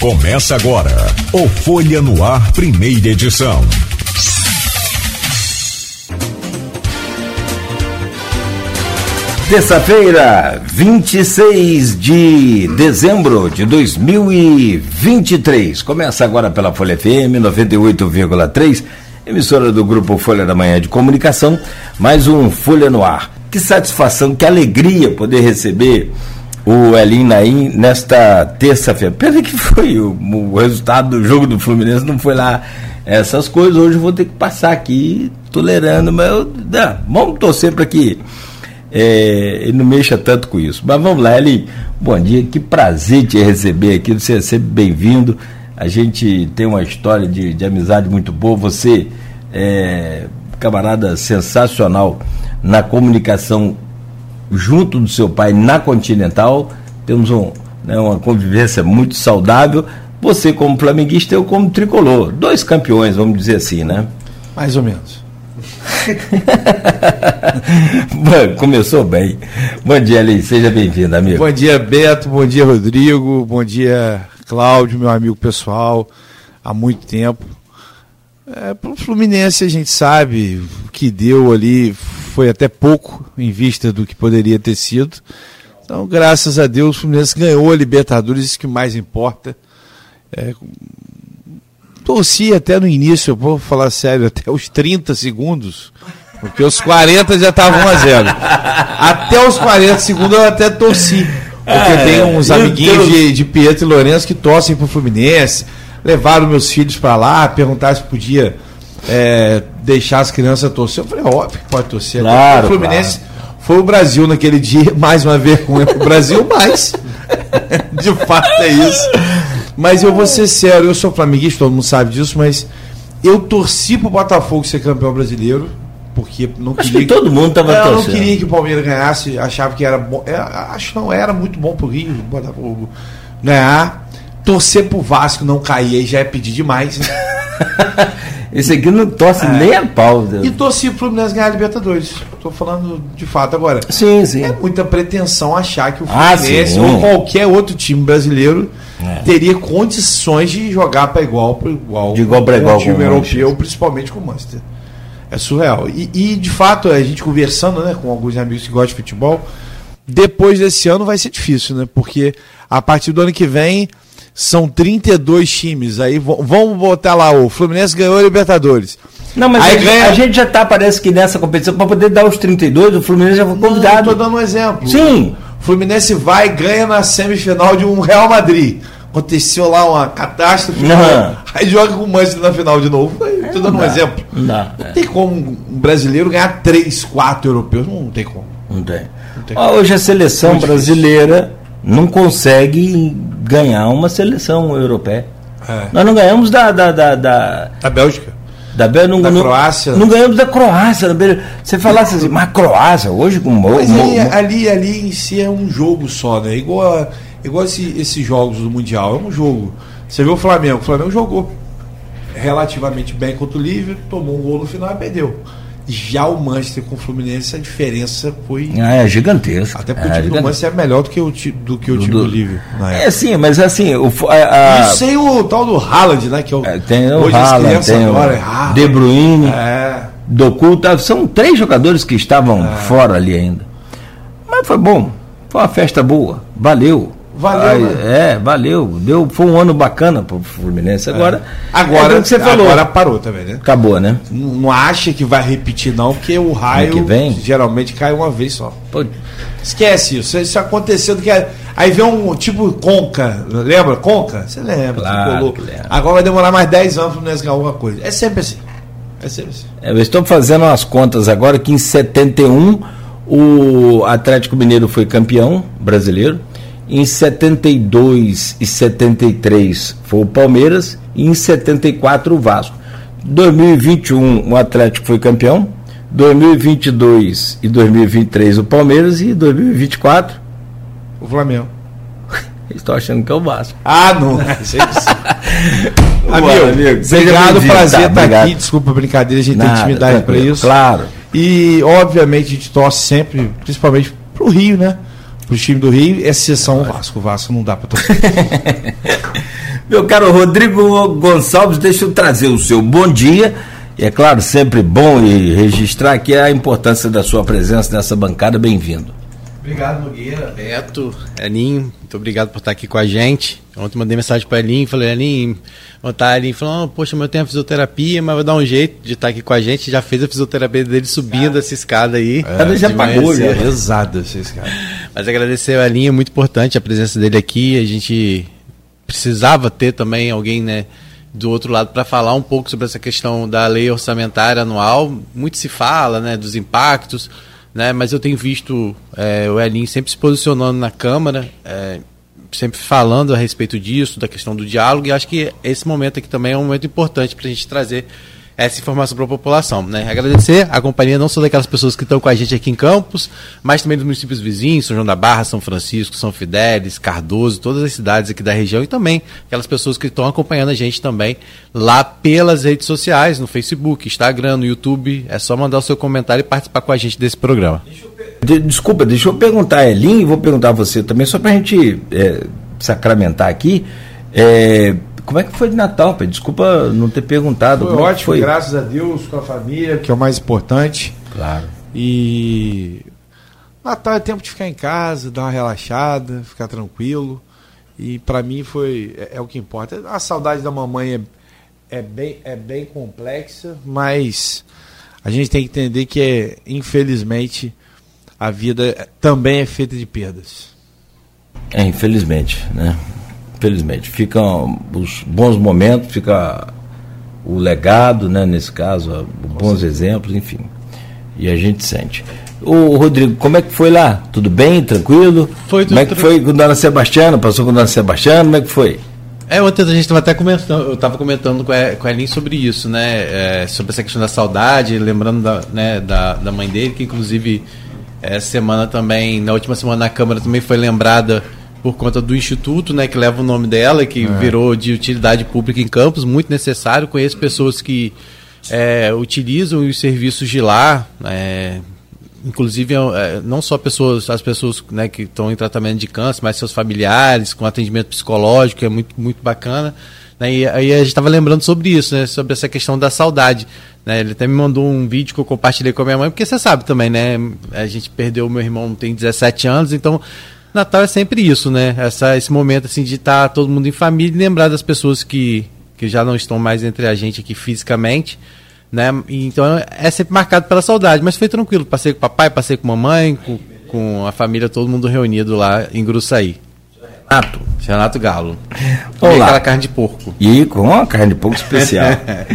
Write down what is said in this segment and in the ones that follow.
Começa agora o Folha no Ar, primeira edição. Terça-feira, 26 de dezembro de 2023. Começa agora pela Folha FM 98,3, emissora do grupo Folha da Manhã de Comunicação, mais um Folha no Ar. Que satisfação, que alegria poder receber o Elin Naim nesta terça-feira. Pena que foi o, o, resultado do jogo do Fluminense, não foi lá essas coisas. Hoje eu vou ter que passar aqui tolerando, mas eu, não, vamos torcer para que é, ele não mexa tanto com isso. Mas vamos lá, Elin. Bom dia, que prazer te receber aqui. Você é sempre bem-vindo. A gente tem uma história de, de amizade muito boa. Você é camarada sensacional na comunicação junto do seu pai na Continental. Temos um, né, uma convivência muito saudável. Você como flamenguista, eu como tricolor. Dois campeões, vamos dizer assim, né? Mais ou menos. Começou bem. Bom dia, Eli. Seja bem-vindo, amigo. Bom dia, Beto. Bom dia, Rodrigo. Bom dia, Cláudio, meu amigo pessoal. Há muito tempo. É, para o Fluminense, a gente sabe o que deu ali foi até pouco em vista do que poderia ter sido. Então, graças a Deus, o Fluminense ganhou a Libertadores, isso que mais importa. É, torci até no início, eu vou falar sério, até os 30 segundos, porque os 40 já estavam 1 a 0 Até os 40 segundos eu até torci. Porque é, tem uns amiguinhos de, de Pietro e Lourenço que torcem pro Fluminense, levaram meus filhos para lá, perguntaram se podia é, deixar as crianças torcer. Eu falei, óbvio que pode torcer. Claro, o Fluminense claro. foi o Brasil naquele dia, mais uma vergonha para o Brasil, mas de fato é isso. Mas eu vou ser sério, eu sou flamenguista, todo mundo sabe disso, mas eu torci pro Botafogo ser campeão brasileiro, porque não acho queria. Que todo mundo estava torcendo. Eu não queria que o Palmeiras ganhasse, achava que era bom. É, acho que não era muito bom pro Rio, o Botafogo ganhar. Torcer pro Vasco não cair aí já é pedir demais. Né? Esse aqui não torce é. nem a pau. Deus. E torci pro Fluminense ganhar a Libertadores. Estou falando de fato agora. Sim, sim. É muita pretensão achar que o ah, Fluminense ah, ou qualquer outro time brasileiro é. teria condições de jogar para igual para igual. De igual para igual. Com o time europeu, principalmente com o Manchester. É surreal. E, e, de fato, a gente conversando né, com alguns amigos que gostam de futebol, depois desse ano vai ser difícil, né? Porque a partir do ano que vem são 32 times. Aí vamos botar lá, o Fluminense ganhou a Libertadores. Não, mas a, ganha... a, gente já está, parece que nessa competição, para poder dar os 32, o Fluminense já foi convidado. Estou dando um exemplo. Sim. O Fluminense vai e ganha na semifinal de um Real Madrid. Aconteceu lá uma catástrofe. Uhum. Aí joga com o Manchester na final de novo. Estou dando um exemplo. Não, não é. tem como um brasileiro ganhar 3, 4 europeus. Não tem como. Não tem. Não tem como. Hoje a seleção brasileira. Não consegue ganhar uma seleção europeia. É. Nós não ganhamos da. Da, da, da, da Bélgica. Da, Bélgica, não, da Croácia. Não, ganhamos da Croácia. Você falasse assim, mas Croácia, hoje com o Mas aí, ali, ali em si é um jogo só, né? Igual, a, igual esse, esses jogos do Mundial, é um jogo. Você viu o Flamengo? O Flamengo jogou relativamente bem contra o Liverpool, tomou um gol no final e perdeu. Já o Manchester com o Fluminense, a diferença foi. Ah, é gigantesca. Até porque é, o time do Manchester é melhor do que o, do que o do, time do, do Liverpool. É sim, mas assim. O, a, a... E sem o tal do Haaland, né? Que eu, é, tem o Haaland, tem agora, o é De Bruyne, é. Doku, são três jogadores que estavam é. fora ali ainda. Mas foi bom. Foi uma festa boa. Valeu. Valeu, né? É, valeu. Deu, foi um ano bacana pro Fluminense. Agora, é. agora é que você falou. Agora parou também, né? Acabou, né? Não, não acha que vai repetir, não, porque o raio que vem? geralmente cai uma vez só. Pô. Esquece isso. Isso aconteceu do que. Aí vem um tipo Conca. Lembra? Conca? Você lembra? Claro, Agora vai demorar mais 10 anos para o Fluminense ganhar alguma coisa. É sempre assim. É sempre assim. É, eu estou fazendo umas contas agora que em 71 o Atlético Mineiro foi campeão brasileiro. Em 72 e 73 foi o Palmeiras e em 74 o Vasco. 2021 o Atlético foi campeão, 2022 e 2023 o Palmeiras e 2024 o Flamengo. Estou achando que é o Vasco. Ah, não. amigo, amigo, obrigado, prazer tá, estar obrigado. aqui. Desculpa a brincadeira, a gente Nada, tem intimidade para isso. Claro. E, obviamente, a gente torce sempre, principalmente para o Rio, né? Para o time do Rio, exceção o Vasco. O Vasco não dá para torcer. Meu caro Rodrigo Gonçalves, deixa eu trazer o seu bom dia. E é claro, sempre bom e registrar aqui a importância da sua presença nessa bancada. Bem-vindo. Obrigado, Nogueira, Beto, Elinho, muito obrigado por estar aqui com a gente. Ontem mandei mensagem para o Elinho, falei, Elinho, ontem Elinho falou, oh, poxa, mas eu tenho a fisioterapia, mas vou dar um jeito de estar aqui com a gente. Já fez a fisioterapia dele subindo essa escada aí. É, já pagou, já. Pesada essa escada. Mas agradecer ao Elinho, é muito importante a presença dele aqui. A gente precisava ter também alguém, né, do outro lado para falar um pouco sobre essa questão da lei orçamentária anual. Muito se fala, né, dos impactos né? Mas eu tenho visto é, o Elinho sempre se posicionando na Câmara, é, sempre falando a respeito disso, da questão do diálogo, e acho que esse momento aqui também é um momento importante para a gente trazer essa informação para a população. Né? Agradecer a companhia não só daquelas pessoas que estão com a gente aqui em Campos, mas também dos municípios vizinhos, São João da Barra, São Francisco, São Fidélis, Cardoso, todas as cidades aqui da região e também aquelas pessoas que estão acompanhando a gente também lá pelas redes sociais, no Facebook, Instagram, no YouTube. É só mandar o seu comentário e participar com a gente desse programa. Desculpa, deixa eu perguntar a Elin e vou perguntar a você também, só para a gente é, sacramentar aqui. É, como é que foi de Natal, Pedro? Desculpa não ter perguntado. Foi ótimo, foi? graças a Deus, com a família, que é o mais importante. Claro. E Natal é tempo de ficar em casa, dar uma relaxada, ficar tranquilo. E para mim foi é, é, o que importa. A saudade da mamãe é, é, bem, é bem complexa, mas a gente tem que entender que é, infelizmente a vida também é feita de perdas. É, infelizmente, né? Felizmente. Ficam os bons momentos, fica o legado, né, nesse caso, bons exemplos, enfim. E a gente sente. Ô Rodrigo, como é que foi lá? Tudo bem? Tranquilo? Foi tudo Como é que foi com Dona Sebastiana? Passou com Dona Sebastiana? Como é que foi? É, ontem a gente estava até comentando, eu estava comentando com a, com a Elin sobre isso, né? É, sobre essa questão da saudade, lembrando da, né, da, da mãe dele, que inclusive essa semana também, na última semana na Câmara também foi lembrada por conta do instituto, né, que leva o nome dela, que é. virou de utilidade pública em Campos, muito necessário. Conheço pessoas que é, utilizam os serviços de lá, é, inclusive é, não só pessoas, as pessoas né, que estão em tratamento de câncer, mas seus familiares, com atendimento psicológico, é muito, muito bacana. Né, e aí a gente estava lembrando sobre isso, né, sobre essa questão da saudade. Né, ele até me mandou um vídeo que eu compartilhei com a minha mãe, porque você sabe também, né? A gente perdeu o meu irmão, tem 17 anos, então Natal é sempre isso, né? Essa, esse momento assim de estar tá todo mundo em família e lembrar das pessoas que, que já não estão mais entre a gente aqui fisicamente, né? Então é sempre marcado pela saudade, mas foi tranquilo. Passei com o papai, passei com a mamãe, com, com a família, todo mundo reunido lá em Gruçaí. Renato. Renato Galo. Olá. E aquela carne de porco. E com uma carne de porco especial.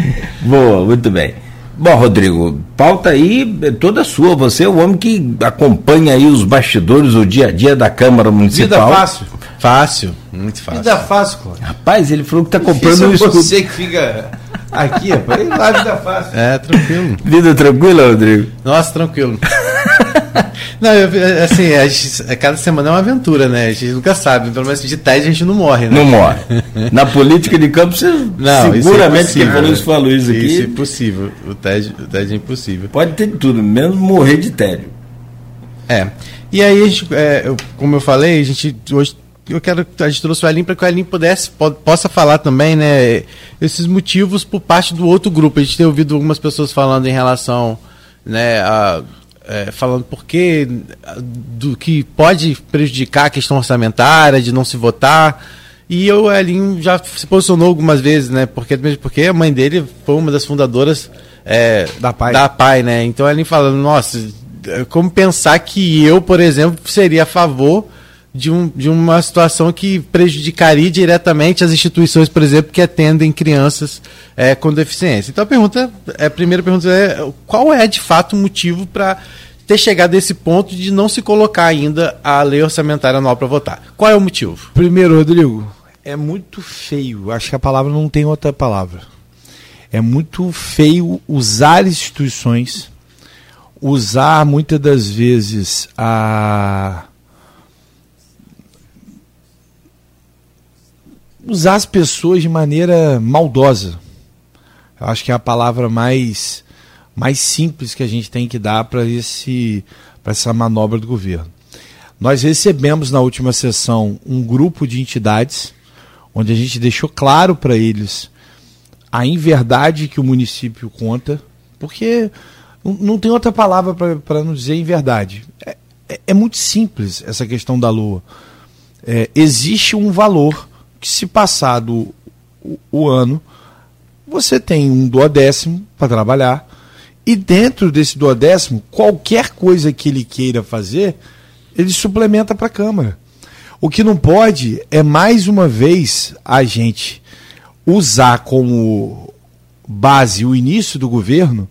Boa, muito bem. Bom, Rodrigo, pauta aí é toda sua. Você é o homem que acompanha aí os bastidores, o dia a dia da Câmara Municipal. Vida fácil. Fácil, muito fácil. Vida fácil, Cláudio. Rapaz, ele falou que está comprando um escudo. você que fica aqui, rapaz. Lá, vida fácil. É, tranquilo. Vida tranquila, Rodrigo? Nossa, tranquilo. Não, eu, assim, a gente, cada semana é uma aventura, né? A gente nunca sabe. Pelo menos de teste a gente não morre, né? Não morre. Na política de campo, você não, seguramente isso é quem falou isso falou isso aqui. Isso é impossível. O TED, o TED é impossível. Pode ter tudo, menos morrer de tédio. É. E aí, a gente, é, eu, como eu falei, a gente hoje eu quero a gente trouxe o Elin para que o Elin pudesse possa falar também, né, esses motivos por parte do outro grupo. A gente tem ouvido algumas pessoas falando em relação, né, a é, falando por que do que pode prejudicar a questão orçamentária, de não se votar. E eu, Elinho, já se posicionou algumas vezes, né? Porque, mesmo porque a mãe dele foi uma das fundadoras é, da, PAI. da PAI, né? Então Elinho falando, nossa, como pensar que eu, por exemplo, seria a favor de, um, de uma situação que prejudicaria diretamente as instituições, por exemplo, que atendem crianças é, com deficiência. Então a pergunta, é, a primeira pergunta é qual é de fato o motivo para ter chegado a esse ponto de não se colocar ainda a lei orçamentária anual para votar? Qual é o motivo? Primeiro, Rodrigo, é muito feio, acho que a palavra não tem outra palavra. É muito feio usar instituições, usar muitas das vezes a usar as pessoas de maneira maldosa. Eu acho que é a palavra mais, mais simples que a gente tem que dar para essa manobra do governo. Nós recebemos na última sessão um grupo de entidades, onde a gente deixou claro para eles a inverdade que o município conta, porque não tem outra palavra para não dizer inverdade. É, é, é, muito simples essa questão da lua. É, existe um valor que, se passado o, o ano, você tem um duodécimo para trabalhar, e dentro desse duodécimo, qualquer coisa que ele queira fazer, ele suplementa para a Câmara. O que não pode é mais uma vez a gente usar como base o início do governo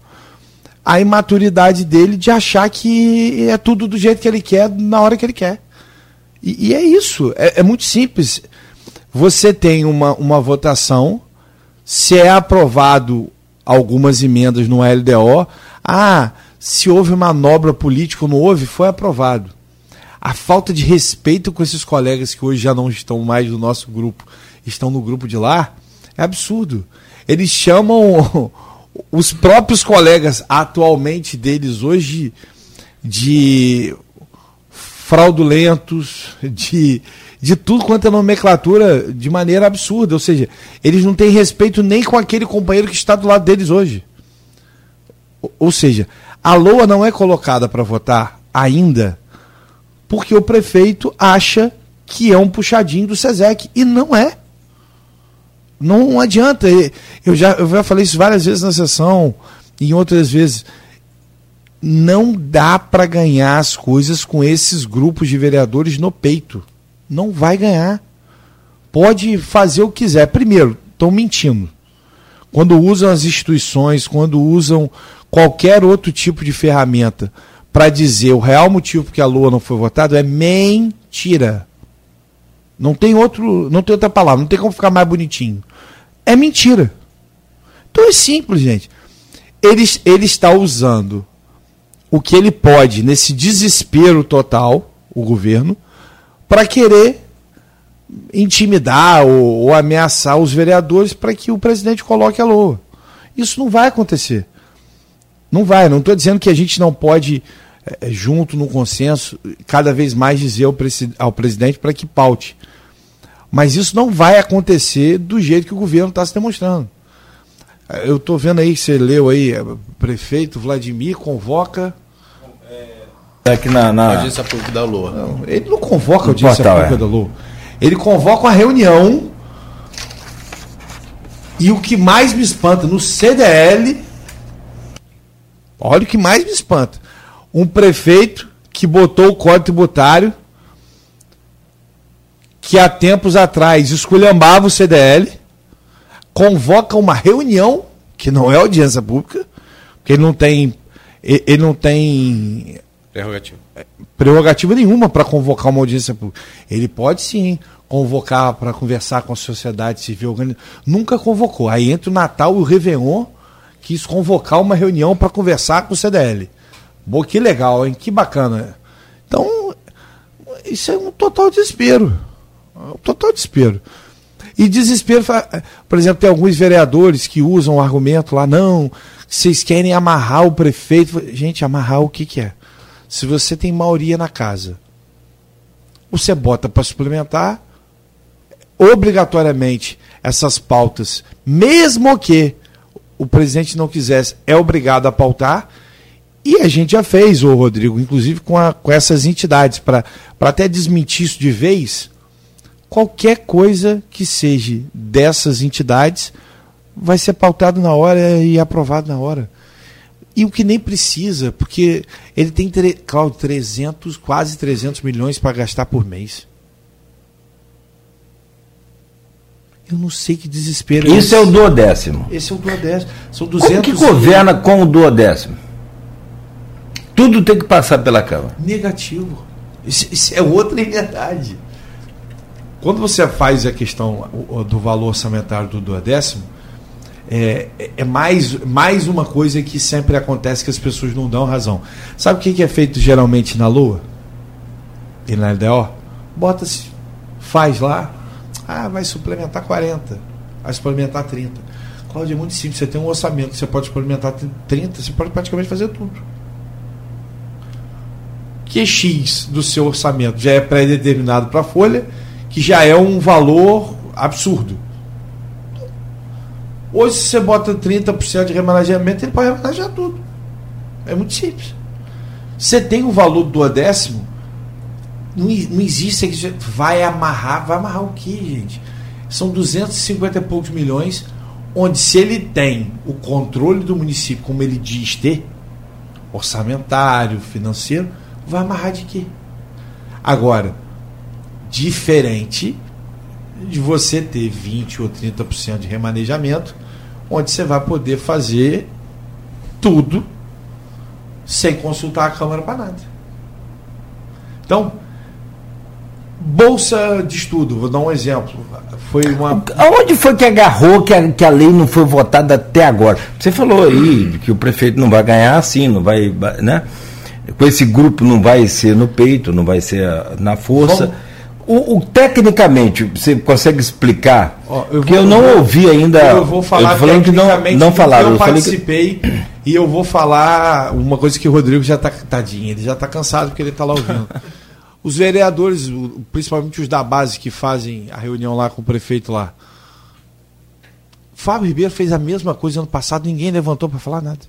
a imaturidade dele de achar que é tudo do jeito que ele quer, na hora que ele quer. E, e é isso, é, é, muito simples. Você tem uma, uma votação, se é aprovado algumas emendas no LDO, ah, se houve manobra política ou não houve, foi aprovado. A falta de respeito com esses colegas que hoje já não estão mais no nosso grupo, estão no grupo de lá, é absurdo. Eles chamam os próprios colegas atualmente deles hoje de fraudulentos, de, de tudo quanto é nomenclatura de maneira absurda. Ou seja, eles não têm respeito nem com aquele companheiro que está do lado deles hoje. Ou seja, a LOA não é colocada para votar ainda porque o prefeito acha que é um puxadinho do SESEC. E não é. Não adianta. Eu já, eu já falei isso várias vezes na sessão e em outras vezes. Não dá para ganhar as coisas com esses grupos de vereadores no peito. Não vai ganhar. Pode fazer o que quiser. Primeiro, estão mentindo. Quando usam as instituições, quando usam qualquer outro tipo de ferramenta para dizer o real motivo porque a Lua não foi votada, é mentira. Não tem outro, não tem outra palavra, não tem como ficar mais bonitinho. É mentira. Então é simples, gente. Ele, ele está usando o que ele pode nesse desespero total, o governo, para querer intimidar ou, ou, ameaçar os vereadores para que o presidente coloque a LOA. Isso não vai acontecer. Não vai. Não estou dizendo que a gente não pode, é, junto no consenso, cada vez mais dizer ao, ao presidente para que paute. Mas isso não vai acontecer do jeito que o governo está se demonstrando. Eu estou vendo aí, você leu aí, é, prefeito Vladimir convoca. É aqui na, na... audiência pública da Lua. Não, ele não convoca a audiência portal, pública é. da Lua. Ele convoca uma reunião. E o que mais me espanta no CDL. Olha o que mais me espanta. Um prefeito que botou o código tributário que há tempos atrás esculhambava o CDL, convoca uma reunião, que não é audiência pública, porque ele não tem. Ele não tem. Prerrogativa. Prerrogativa nenhuma para convocar uma audiência pública. Ele pode sim convocar para conversar com a sociedade civil. Nunca convocou. Aí entre o Natal e o Réveillon quis convocar uma reunião para conversar com o CDL. Boa, que legal, hein? Que bacana. Então, isso é um total desespero. Total desespero. E desespero, por exemplo, tem alguns vereadores que usam o argumento lá, não, vocês querem amarrar o prefeito. Gente, amarrar o que, que é? Se você tem maioria na casa, você bota para suplementar obrigatoriamente essas pautas, mesmo que o presidente não quisesse, é obrigado a pautar. E a gente já fez, o Rodrigo, inclusive com, a, com essas entidades, para até desmentir isso de vez qualquer coisa que seja dessas entidades vai ser pautado na hora e aprovado na hora. E o que nem precisa, porque ele tem, Claudio, 300, quase 300 milhões para gastar por mês. Eu não sei que desespero é Isso é, é o duodécimo. Esse é o duodécimo. São 200 Como que governa com o duodécimo? Tudo tem que passar pela Câmara. Negativo. Isso, isso é outra realidade. Quando você faz a questão do valor orçamentário do duodécimo, é, é mais, mais uma coisa que sempre acontece que as pessoas não dão razão. Sabe o que é feito geralmente na Lua? E na LDO? Bota-se, faz lá, ah, vai suplementar 40, vai suplementar 30. Cláudio, é muito simples, você tem um orçamento, você pode suplementar 30, você pode praticamente fazer tudo. Que X do seu orçamento já é pré-determinado para a folha que já é um valor absurdo. Hoje, se você bota 30% de remanejamento, ele pode remanejar tudo. É muito simples. Você tem o valor do duodécimo, não, não existe que vai amarrar. Vai amarrar o quê, gente? São 250 e poucos milhões, onde se ele tem o controle do município, como ele diz ter, orçamentário, financeiro, vai amarrar de quê? Agora, diferente de você ter 20 ou 30% de remanejamento, onde você vai poder fazer tudo sem consultar a Câmara para nada. Então, bolsa de estudo, vou dar um exemplo. Foi uma. Aonde foi que agarrou que a, que a lei não foi votada até agora? Você falou aí que o prefeito não vai ganhar assim, não vai. Né? Com esse grupo não vai ser no peito, não vai ser na força. O, o, tecnicamente, você consegue explicar? Ó, eu Porque eu não eu, ouvi ainda. Eu vou falar eu que não, não falaram. Eu, eu participei que... e eu vou falar uma coisa que o Rodrigo já está tadinho, ele já está cansado porque ele está lá ouvindo. os vereadores, principalmente os da base que fazem a reunião lá com o prefeito lá. Fábio Ribeiro fez a mesma coisa ano passado, ninguém levantou para falar nada.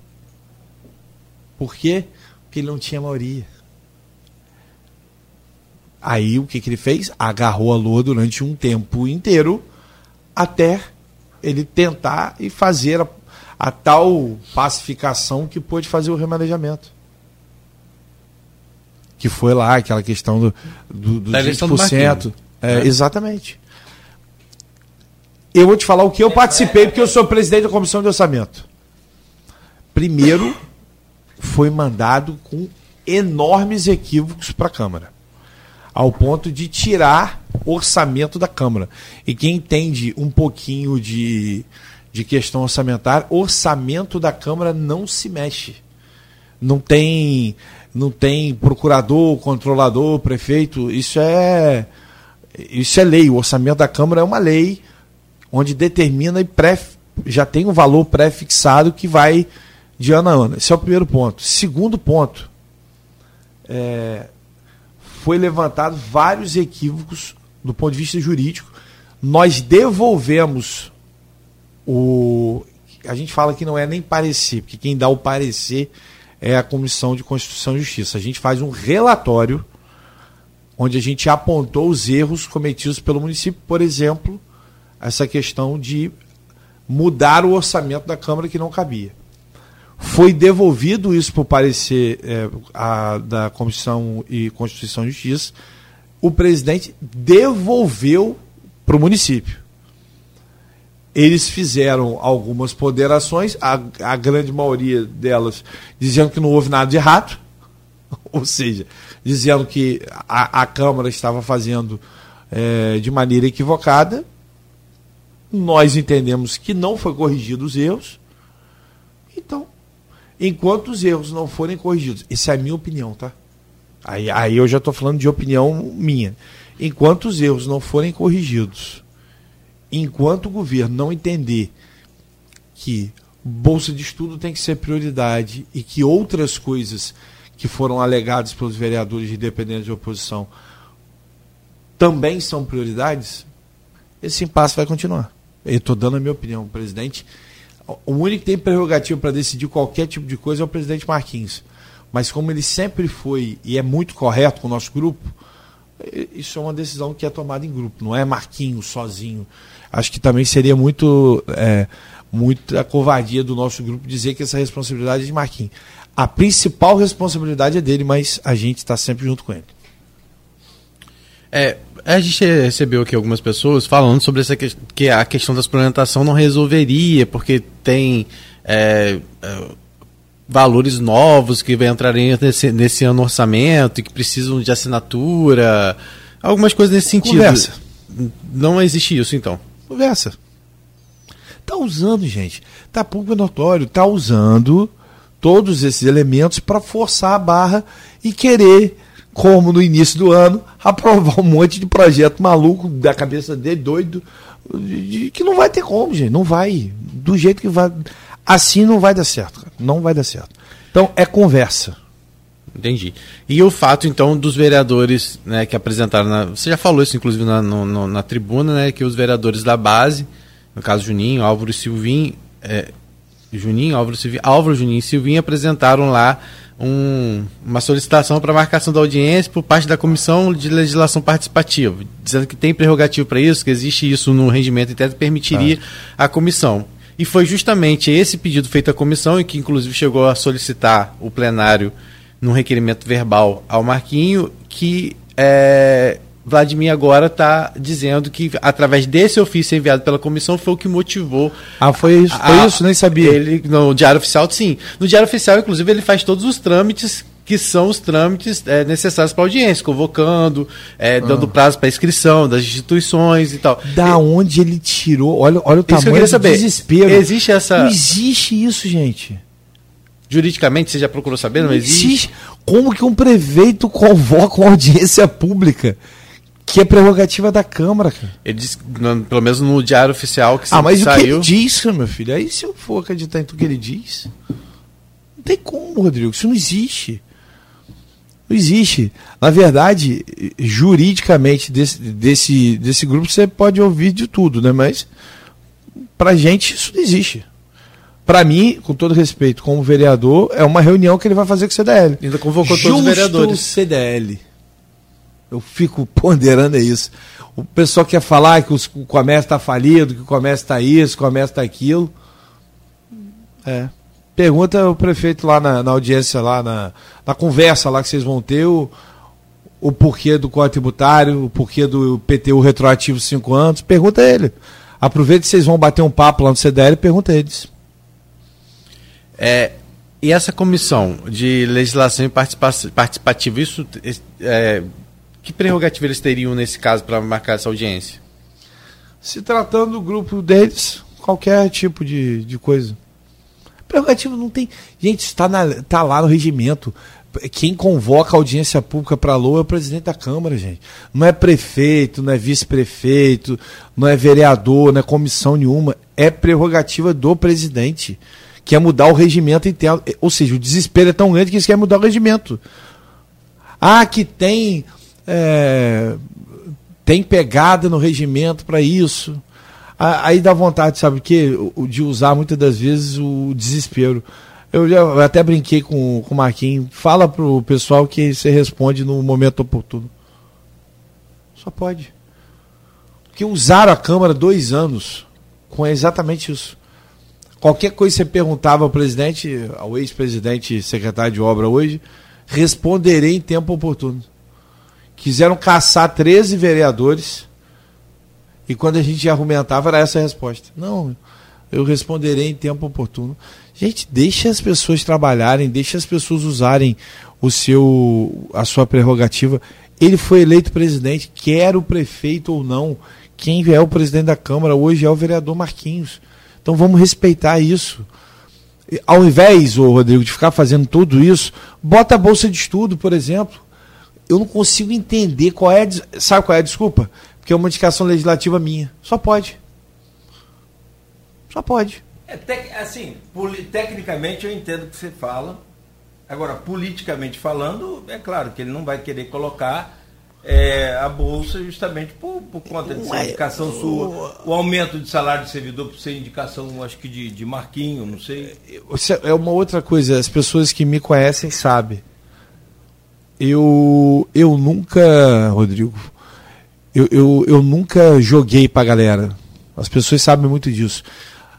Por quê? Porque ele não tinha maioria. Aí o que, que ele fez? Agarrou a lua durante um tempo inteiro até ele tentar e fazer a, a tal pacificação que pôde fazer o remanejamento. Que foi lá aquela questão do, do, do 20%. Do é, é. Exatamente. Eu vou te falar o que eu participei, porque eu sou presidente da comissão de orçamento. Primeiro, foi mandado com enormes equívocos para a Câmara ao ponto de tirar orçamento da Câmara. E quem entende um pouquinho de, de questão orçamentária, orçamento da Câmara não se mexe. Não tem, não tem procurador, controlador, prefeito. Isso é, isso é lei. O orçamento da Câmara é uma lei onde determina e pré, já tem um valor pré-fixado que vai de ano a ano. Esse é o primeiro ponto. Segundo ponto, é, foi levantado vários equívocos do ponto de vista jurídico. Nós devolvemos o. A gente fala que não é nem parecer, porque quem dá o parecer é a Comissão de Constituição e Justiça. A gente faz um relatório onde a gente apontou os erros cometidos pelo município, por exemplo, essa questão de mudar o orçamento da Câmara que não cabia. Foi devolvido isso por parecer é, a, da Comissão e Constituição e Justiça. O presidente devolveu para o município. Eles fizeram algumas ponderações, a, a grande maioria delas dizendo que não houve nada de errado, ou seja, dizendo que a, a Câmara estava fazendo é, de maneira equivocada. Nós entendemos que não foi corrigido os erros. Então, enquanto os erros não forem corrigidos. Essa é a minha opinião, tá? Aí, aí eu já estou falando de opinião minha. Enquanto os erros não forem corrigidos, enquanto o governo não entender que bolsa de estudo tem que ser prioridade e que outras coisas que foram alegadas pelos vereadores independentes de oposição também são prioridades, esse impasse vai continuar. Eu estou dando a minha opinião. Presidente o único que tem prerrogativa para decidir qualquer tipo de coisa é o presidente Marquinhos. Mas como ele sempre foi e é muito correto com o nosso grupo, isso é uma decisão que é tomada em grupo, não é Marquinhos sozinho. Acho que também seria muito é, muita covardia do nosso grupo dizer que essa responsabilidade é de Marquinhos. A principal responsabilidade é dele, mas a gente está sempre junto com ele. É, a gente recebeu aqui algumas pessoas falando sobre essa que, que a questão da suplementação não resolveria, porque tem é, é, valores novos que entrarem nesse, nesse ano no orçamento e que precisam de assinatura, algumas coisas nesse sentido. Conversa. Não existe isso, então. Conversa. Tá usando, gente. Tá pouco notório. Tá usando todos esses elementos para forçar a barra e querer como no início do ano, aprovar um monte de projeto maluco da cabeça dele, doido, de, que não vai ter como, gente. Não vai. Do jeito que vai. Assim não vai dar certo, cara. Não vai dar certo. Então, é conversa. Entendi. E o fato, então, dos vereadores né, que apresentaram. Na, você já falou isso, inclusive, na, no, na tribuna, né? Que os vereadores da base, no caso Juninho, Álvaro Silvinho. É, Juninho, Álvaro, Silvinho, Álvaro, Juninho e Silvinho apresentaram lá um, uma solicitação para marcação da audiência por parte da Comissão de Legislação Participativa, dizendo que tem prerrogativo para isso, que existe isso no regimento interno permitiria ah. a comissão. E foi justamente esse pedido feito à comissão, e que inclusive chegou a solicitar o plenário num requerimento verbal ao Marquinho, que é, Vladimir agora está dizendo que, através desse ofício enviado pela comissão, foi o que motivou. Ah, foi isso? Foi a, isso? Nem sabia. Ele, no Diário Oficial, sim. No Diário Oficial, inclusive, ele faz todos os trâmites que são os trâmites é, necessários para audiência, convocando, é, ah. dando prazo para inscrição das instituições e tal. Da e, onde ele tirou? Olha, olha o tamanho do saber. desespero. Existe essa. Não existe isso, gente. Juridicamente, você já procurou saber? Não, não existe? existe. Como que um prefeito convoca uma audiência pública? Que é prerrogativa da Câmara, cara. Ele diz, pelo menos no diário oficial que Ah, mas saiu... o que ele diz, meu filho? Aí se eu for acreditar em tudo que ele diz. Não tem como, Rodrigo. Isso não existe. Não existe. Na verdade, juridicamente, desse, desse, desse grupo, você pode ouvir de tudo, né? Mas pra gente isso não existe. Para mim, com todo respeito, como vereador, é uma reunião que ele vai fazer com o CDL. Ainda convocou Justo todos os vereadores. CDL. Eu fico ponderando isso. O pessoal quer falar que o comércio está falido, que o comércio está isso, que o comércio está aquilo. É. Pergunta o prefeito lá na, na audiência, lá na, na, conversa lá que vocês vão ter, o, o porquê do Código Tributário, o porquê do PTU retroativo 5 anos. Pergunta a ele. Aproveita que vocês vão bater um papo lá no CDL, pergunta a eles. É, e essa comissão de legislação e participativa, isso é, que prerrogativa eles teriam nesse caso para marcar essa audiência? Se tratando do grupo deles, qualquer tipo de, de coisa. Prerrogativa não tem. Gente, está tá lá no regimento. Quem convoca a audiência pública para a LOA é o presidente da Câmara, gente. Não é prefeito, não é vice-prefeito, não é vereador, não é comissão nenhuma. É prerrogativa do presidente. Quer mudar o regimento interno. Ou seja, o desespero é tão grande que eles querem mudar o regimento. Ah, que tem é, tem pegada no regimento para isso. Aí dá vontade, sabe o quê? De usar muitas das vezes o desespero. Eu já até brinquei com, com o Marquinhos. Fala pro pessoal que você responde no momento oportuno. Só pode. Porque usaram a Câmara dois anos com exatamente isso. Qualquer coisa que você perguntava ao presidente, ao ex-presidente secretário de obra hoje, responderei em tempo oportuno. Quiseram caçar 13 vereadores. E quando a gente argumentava, era essa a resposta. Não, eu responderei em tempo oportuno. Gente, deixe as pessoas trabalharem, deixe as pessoas usarem o seu, a sua prerrogativa. Ele foi eleito presidente, quer o prefeito ou não. Quem é o presidente da Câmara hoje é o vereador Marquinhos. Então vamos respeitar isso. Ao invés, ô Rodrigo, de ficar fazendo tudo isso, bota a bolsa de estudo, por exemplo eu não consigo entender qual é. Sabe qual é a desculpa? Porque é uma indicação legislativa minha. Só pode. Só pode. É, tec, assim, tecnicamente eu entendo o que você fala. Agora, politicamente falando, é claro que ele não vai querer colocar é, a bolsa justamente por, por conta de ser indicação sua. O aumento de salário de servidor por ser indicação, acho que de, de Marquinho, não sei. É uma outra coisa, as pessoas que me conhecem sabem eu, eu nunca, Rodrigo, eu, eu, eu nunca joguei para a galera. As pessoas sabem muito disso.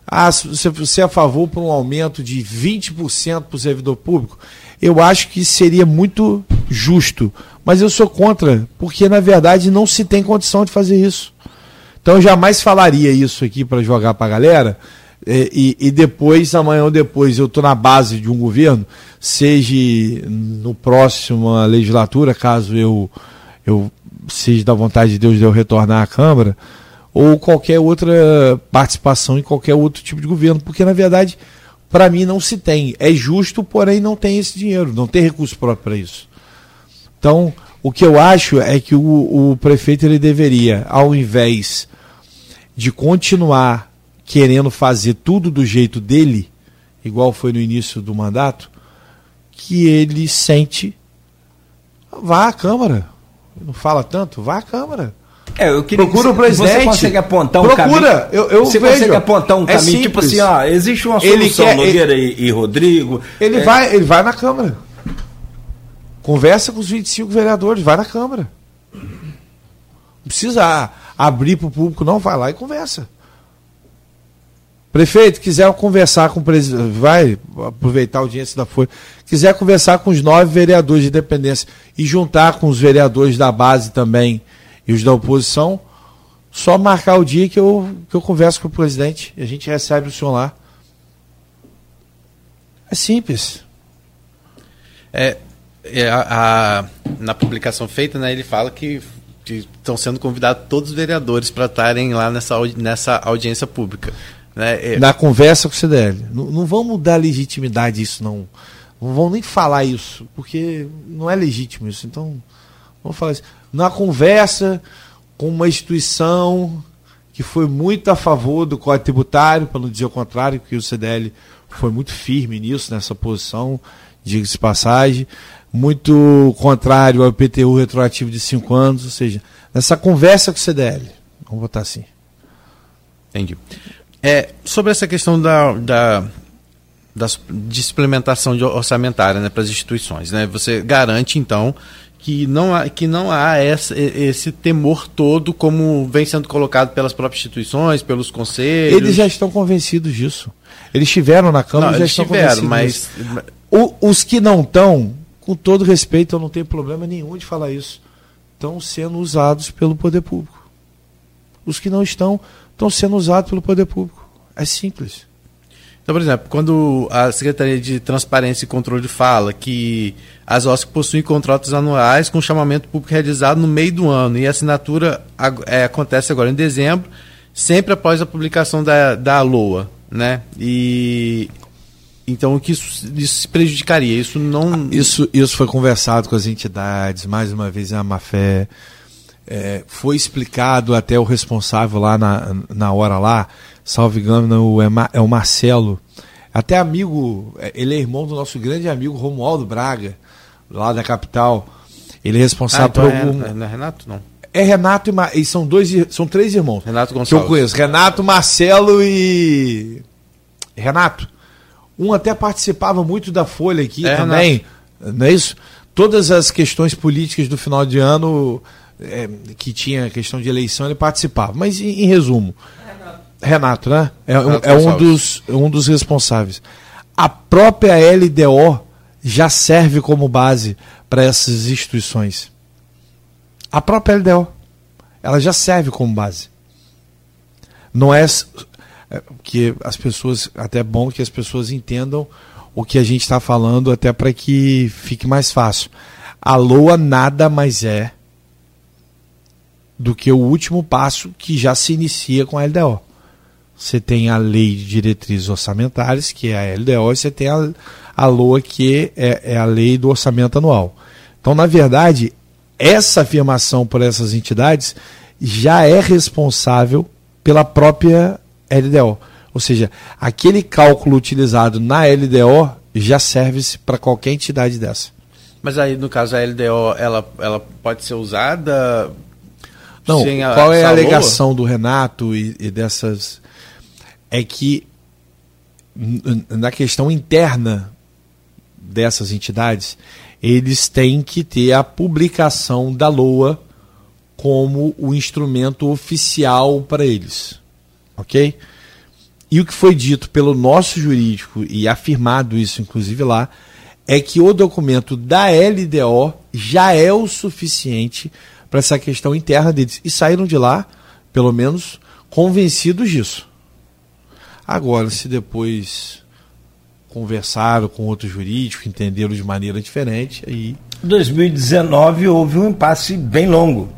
Ah, você, você é a favor por um aumento de 20% para o servidor público? Eu acho que seria muito justo. Mas eu sou contra, porque na verdade não se tem condição de fazer isso. Então eu jamais falaria isso aqui para jogar para a galera. É, e, e, depois, amanhã ou depois, eu estou na base de um governo, seja no próximo legislatura, caso eu, eu seja da vontade de Deus de eu retornar à Câmara, ou qualquer outra participação em qualquer outro tipo de governo, porque na verdade, para mim não se tem. É justo, porém não tem esse dinheiro, não tem recurso próprio para isso. Então, o que eu acho é que o, o prefeito ele deveria, ao invés de continuar querendo fazer tudo do jeito dele, igual foi no início do mandato, que ele sente Vá à Câmara. Não fala tanto? Vá à Câmara. É, eu queria Procura o presidente. Você consegue apontar um Procura. caminho? Eu- eu você vejo. consegue apontar um É caminho, tipo simples. assim, ó, existe uma Ele solução, quer- Nogueira e, e Rodrigo. Ele, É, vai, ele vai na Câmara. Conversa com os 25 vereadores, vai na Câmara. Não precisa abrir para o público, não, vai lá e conversa. Prefeito, quiser conversar com o presidente, vai aproveitar a audiência da Folha, quiser conversar com os nove vereadores de independência e juntar com os vereadores da base também e os da oposição, só marcar o dia que eu, que eu converso com o presidente e a gente recebe o senhor lá. É simples. É, é, a- a- na publicação feita, né, ele fala que, estão sendo convidados todos os vereadores para estarem lá nessa, nessa audiência pública. Né? É, na conversa com o CDL. Não, não vamos dar legitimidade a isso, não. Não vamos nem falar isso, porque não é legítimo isso. Então, vamos falar isso. Na conversa com uma instituição que foi muito a favor do Código Tributário, para não dizer o contrário, porque o CDL foi muito firme nisso, nessa posição, diga-se de passagem, muito contrário ao IPTU retroativo de cinco anos, ou seja, nessa conversa com o CDL. Vamos botar assim. Entendi. É, sobre essa questão da, da, da de suplementação de orçamentária né, para as instituições, né, você garante, então, que não há, que não há essa, esse temor todo como vem sendo colocado pelas próprias instituições, pelos conselhos. Eles já estão convencidos disso. Eles estiveram na Câmara não, e já estão tiveram, convencidos. mas. O- os que não estão, com todo respeito, eu não tenho problema nenhum de falar isso, estão sendo usados pelo poder público. Os que não estão, estão sendo usados pelo poder público. É simples. Então, por exemplo, quando a Secretaria de Transparência e Controle fala que as OSC possuem contratos anuais com chamamento público realizado no meio do ano e a assinatura é, acontece agora em dezembro, sempre após a publicação da, da LOA, né? E então o que isso, isso se prejudicaria? Isso não Isso, isso foi conversado com as entidades, mais uma vez a Mafé. É, foi explicado até o responsável lá na, na hora lá, salve engano, é, é o Marcelo. Até amigo, é, ele é irmão do nosso grande amigo Romualdo Braga, lá da capital. Ele é responsável Ah, então por é, algum. não é Renato? Não. É Renato e, Ma... e são dois, são três irmãos Renato que eu Gonçalves. conheço. Renato, Marcelo e Renato. Um até participava muito da Folha aqui É, também, não é isso? Todas as questões políticas do final de ano é, que tinha questão de eleição ele participava. Mas em, em resumo, Renato, né? É, um- Renato é um dos um dos responsáveis. A própria LDO já serve como base para essas instituições. A própria LDO, ela já serve como base. Não é é, que as pessoas, até é bom que as pessoas entendam o que a gente está falando, até para que fique mais fácil. A LOA nada mais é do que o último passo que já se inicia com a LDO. Você tem a Lei de Diretrizes Orçamentárias, que é a LDO, e você tem a, a LOA, que é, é a Lei do Orçamento Anual. Então, na verdade, essa afirmação por essas entidades já é responsável pela própria LDO. Ou seja, aquele cálculo utilizado na LDO já serve-se para qualquer entidade dessa. Mas aí, no caso, a LDO, ela, ela pode ser usada Não, a, qual é a alegação do Renato e, e dessas. É que na questão interna dessas entidades, eles têm que ter a publicação da LOA como o instrumento oficial para eles. Ok? E o que foi dito pelo nosso jurídico, e afirmado isso inclusive lá, é que o documento da LDO já é o suficiente para essa questão interna deles. E saíram de lá, pelo menos, convencidos disso. Agora, se depois conversaram com outro jurídico, entenderam de maneira diferente, aí 2019 houve um impasse bem longo.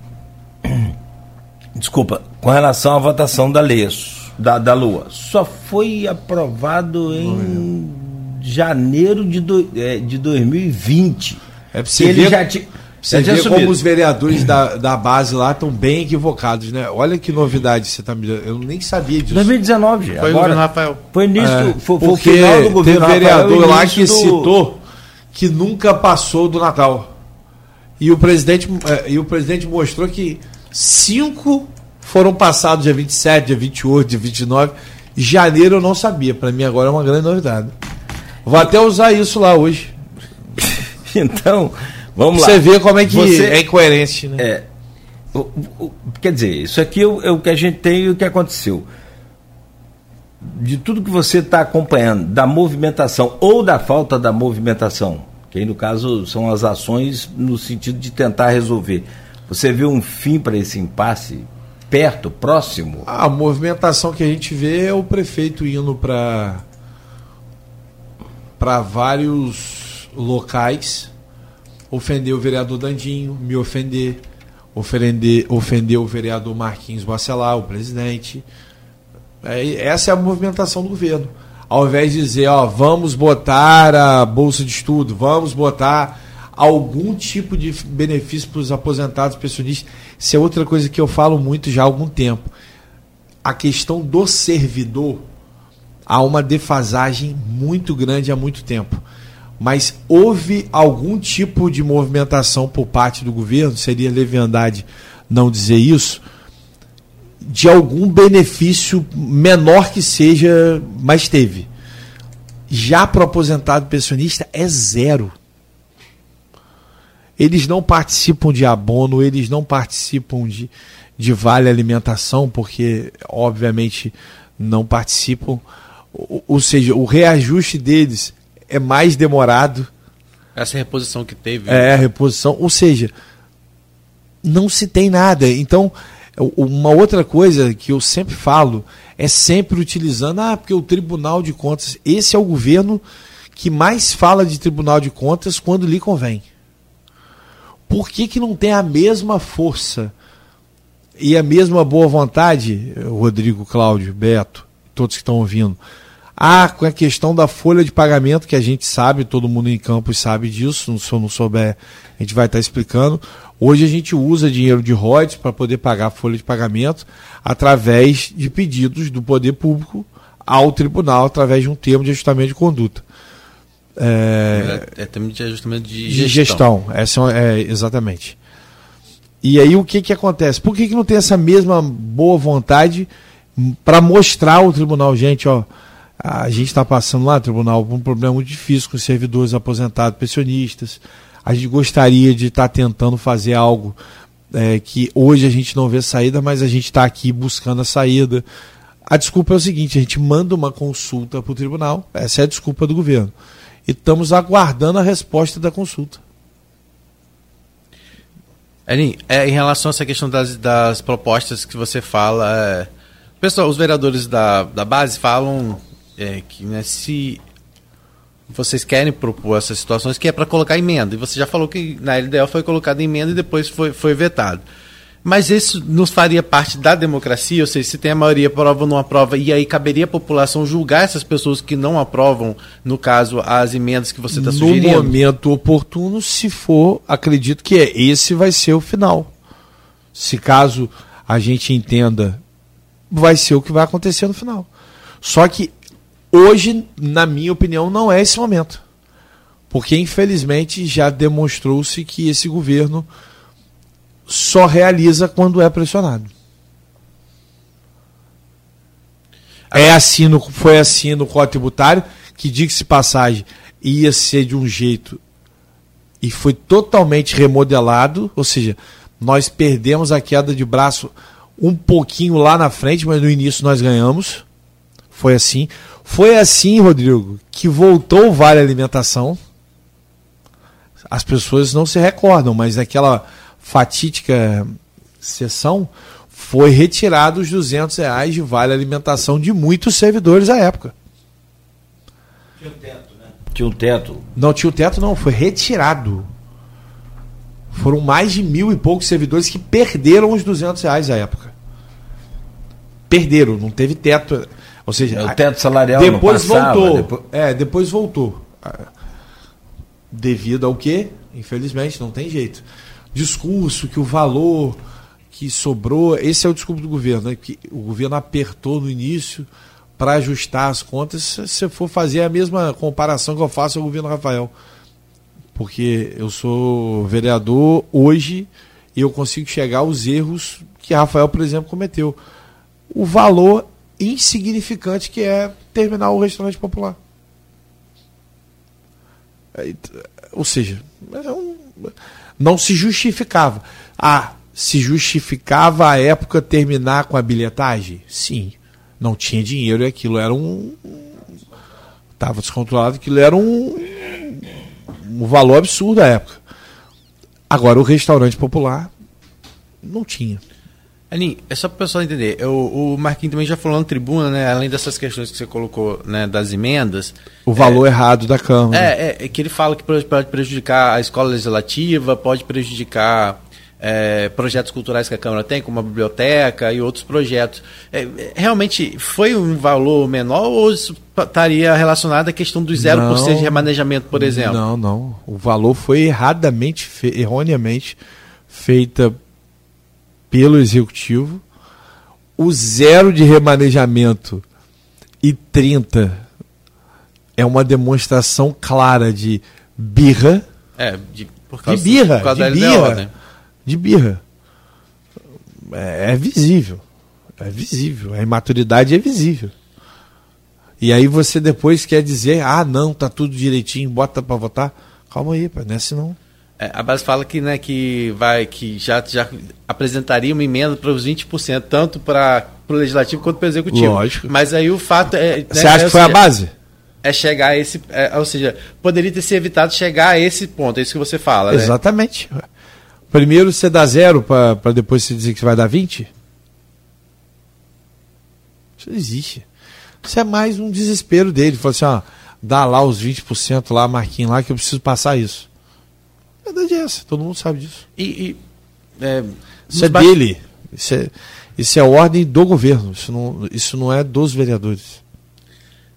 Desculpa, com relação à votação da lei, da, da Lua. Só foi aprovado em janeiro de, do, é, de 2020. É pra Que você ele já ti- Você tinha vê como subido. os vereadores da, da base lá estão bem equivocados, né? Olha que novidade você tá me dando. Eu nem sabia disso. 2019, Foi o agora. governo Rafael. Foi início, É, foi, foi o porque final do governo teve Rafael, vereador lá que do- citou que nunca passou do Natal. E o presidente, é, e o presidente mostrou que cinco foram passados dia 27, dia 28, dia 29. Janeiro eu não sabia. Para mim agora é uma grande novidade. Vou até usar isso lá hoje. então, vamos lá. Você vê como é que Você, é incoerente, né? É, o, o, quer dizer, isso aqui é o, é o que a gente tem e o que aconteceu de tudo que você está acompanhando, da movimentação ou da falta da movimentação, que aí no caso são as ações no sentido de tentar resolver. Você vê um fim para esse impasse perto, próximo? A movimentação que a gente vê é o prefeito indo para para vários locais, ofender o vereador Dandinho, me ofender, ofender, ofender o vereador Marquinhos Bacelar, o presidente é, essa é a movimentação do governo. Ao invés de dizer, ó, vamos botar a bolsa de estudo, vamos botar algum tipo de benefício para os aposentados pensionistas. Isso é outra coisa que eu falo muito já há algum tempo. A questão do servidor há uma defasagem muito grande há muito tempo. Mas houve algum tipo de movimentação por parte do governo, seria leviandade não dizer isso, de algum benefício menor que seja, mas teve. Já para o aposentado pensionista é zero. Eles não participam de abono, eles não participam de, de vale alimentação, porque obviamente não participam. Ou, ou seja, o reajuste deles é mais demorado. Essa reposição que teve. É, a reposição. Ou seja, não se tem nada. Então, uma outra coisa que eu sempre falo é sempre utilizando, ah, porque o Tribunal de Contas, esse é o governo que mais fala de Tribunal de Contas quando lhe convém. Por que, que não tem a mesma força e a mesma boa vontade, Rodrigo, Cláudio, Beto, todos que estão ouvindo? Ah, com a questão da folha de pagamento, que a gente sabe, todo mundo em campos sabe disso, se eu não souber, a gente vai estar explicando. Hoje a gente usa dinheiro de royalties para poder pagar a folha de pagamento através de pedidos do poder público ao tribunal através de um termo de ajustamento de conduta. É, é, é termo de ajustamento de gestão. De gestão, essa é, exatamente. E aí o que, que acontece? Por que, que não tem essa mesma boa vontade para mostrar ao tribunal, gente, ó, a gente está passando lá, tribunal, por um problema muito difícil com servidores aposentados, pensionistas, a gente gostaria de estar tá tentando fazer algo é, que hoje a gente não vê saída, mas a gente está aqui buscando a saída. A desculpa é o seguinte: a gente manda uma consulta para o tribunal, essa é a desculpa do governo, e estamos aguardando a resposta da consulta. Elin, é, em relação a essa questão das, das propostas que você fala, é, pessoal, os vereadores da, da base falam é, que né, se vocês querem propor essas situações que é para colocar emenda. E você já falou que na LDL foi colocada emenda e depois foi, foi vetado. Mas isso nos faria parte da democracia, ou seja, se tem a maioria aprova ou não aprova, e aí caberia a população julgar essas pessoas que não aprovam, no caso, as emendas que você está sugerindo? No momento oportuno, se for, acredito que é, esse vai ser o final. Se caso a gente entenda, vai ser o que vai acontecer no final. Só que Hoje, na minha opinião, não é esse momento. Porque, infelizmente, já demonstrou-se que esse governo só realiza quando é pressionado. É assim no, foi assim no Código Tributário, que diga-se passagem, ia ser de um jeito e foi totalmente remodelado, ou seja, nós perdemos a queda de braço um pouquinho lá na frente, mas no início nós ganhamos. Foi assim. Foi assim, Rodrigo, que voltou o Vale Alimentação. As pessoas não se recordam, mas naquela fatídica sessão foi retirado os 200 reais de Vale Alimentação de muitos servidores à época. Tinha um teto, né? Tinha um teto. Não, tinha um teto não, foi retirado. Foram mais de mil e poucos servidores que perderam os 200 reais à época. Perderam, não teve teto. Ou seja, o teto salarial depois passava, voltou. Depois... É, depois voltou. Devido ao quê? Infelizmente, não tem jeito. Discurso que o valor que sobrou, esse é o discurso do governo, né? que o governo apertou no início para ajustar as contas. Se você for fazer a mesma comparação que eu faço ao governo Rafael, Porque eu sou vereador hoje e eu consigo chegar aos erros que Rafael, por exemplo, cometeu. O valor insignificante que é terminar o restaurante popular. É, ou seja, é não se justificava. Ah, se justificava a época terminar com a bilhetagem? Sim. Não tinha dinheiro e aquilo era um. Estava descontrolado, aquilo era um, um valor absurdo à época. Agora, o restaurante popular não tinha. Aninho, é só para o pessoal entender. O, o Marquinhos também já falou na tribuna, né? Além dessas questões que você colocou, né, das emendas. O valor é, errado da Câmara. É, é, é, que ele fala que pode prejudicar a escola legislativa, pode prejudicar é, projetos culturais que a Câmara tem, como a biblioteca e outros projetos. É, realmente foi um valor menor ou isso estaria relacionado à questão do 0% não, de remanejamento, por exemplo? Não, não. O valor foi erradamente, erroneamente feita pelo executivo, o zero de remanejamento e 30 é uma demonstração clara de birra. É, de, por causa, de birra, de birra, de birra. É, é visível. É visível. A imaturidade é visível. E aí você depois quer dizer, ah, não, tá tudo direitinho, bota para votar. Calma aí, pai, não é assim não. É, a base fala que, né, que vai que já, já apresentaria uma emenda para os 20%, tanto para o legislativo quanto para o executivo. Lógico. Mas aí o fato é. Né, Você acha é, que foi seja, a base? É chegar a esse. É, ou seja, poderia ter se evitado chegar a esse ponto, é isso que você fala. Né? Exatamente. Né? Primeiro você dá zero para depois você dizer que vai dar 20? Isso não existe. Isso é mais um desespero dele. Falou assim: ó, dá lá os 20% lá, Marquinhos lá, que eu preciso passar isso. A verdade é essa, todo mundo sabe disso. E, e é, isso é dele. Isso é, isso é ordem do governo. Isso não, isso não é dos vereadores.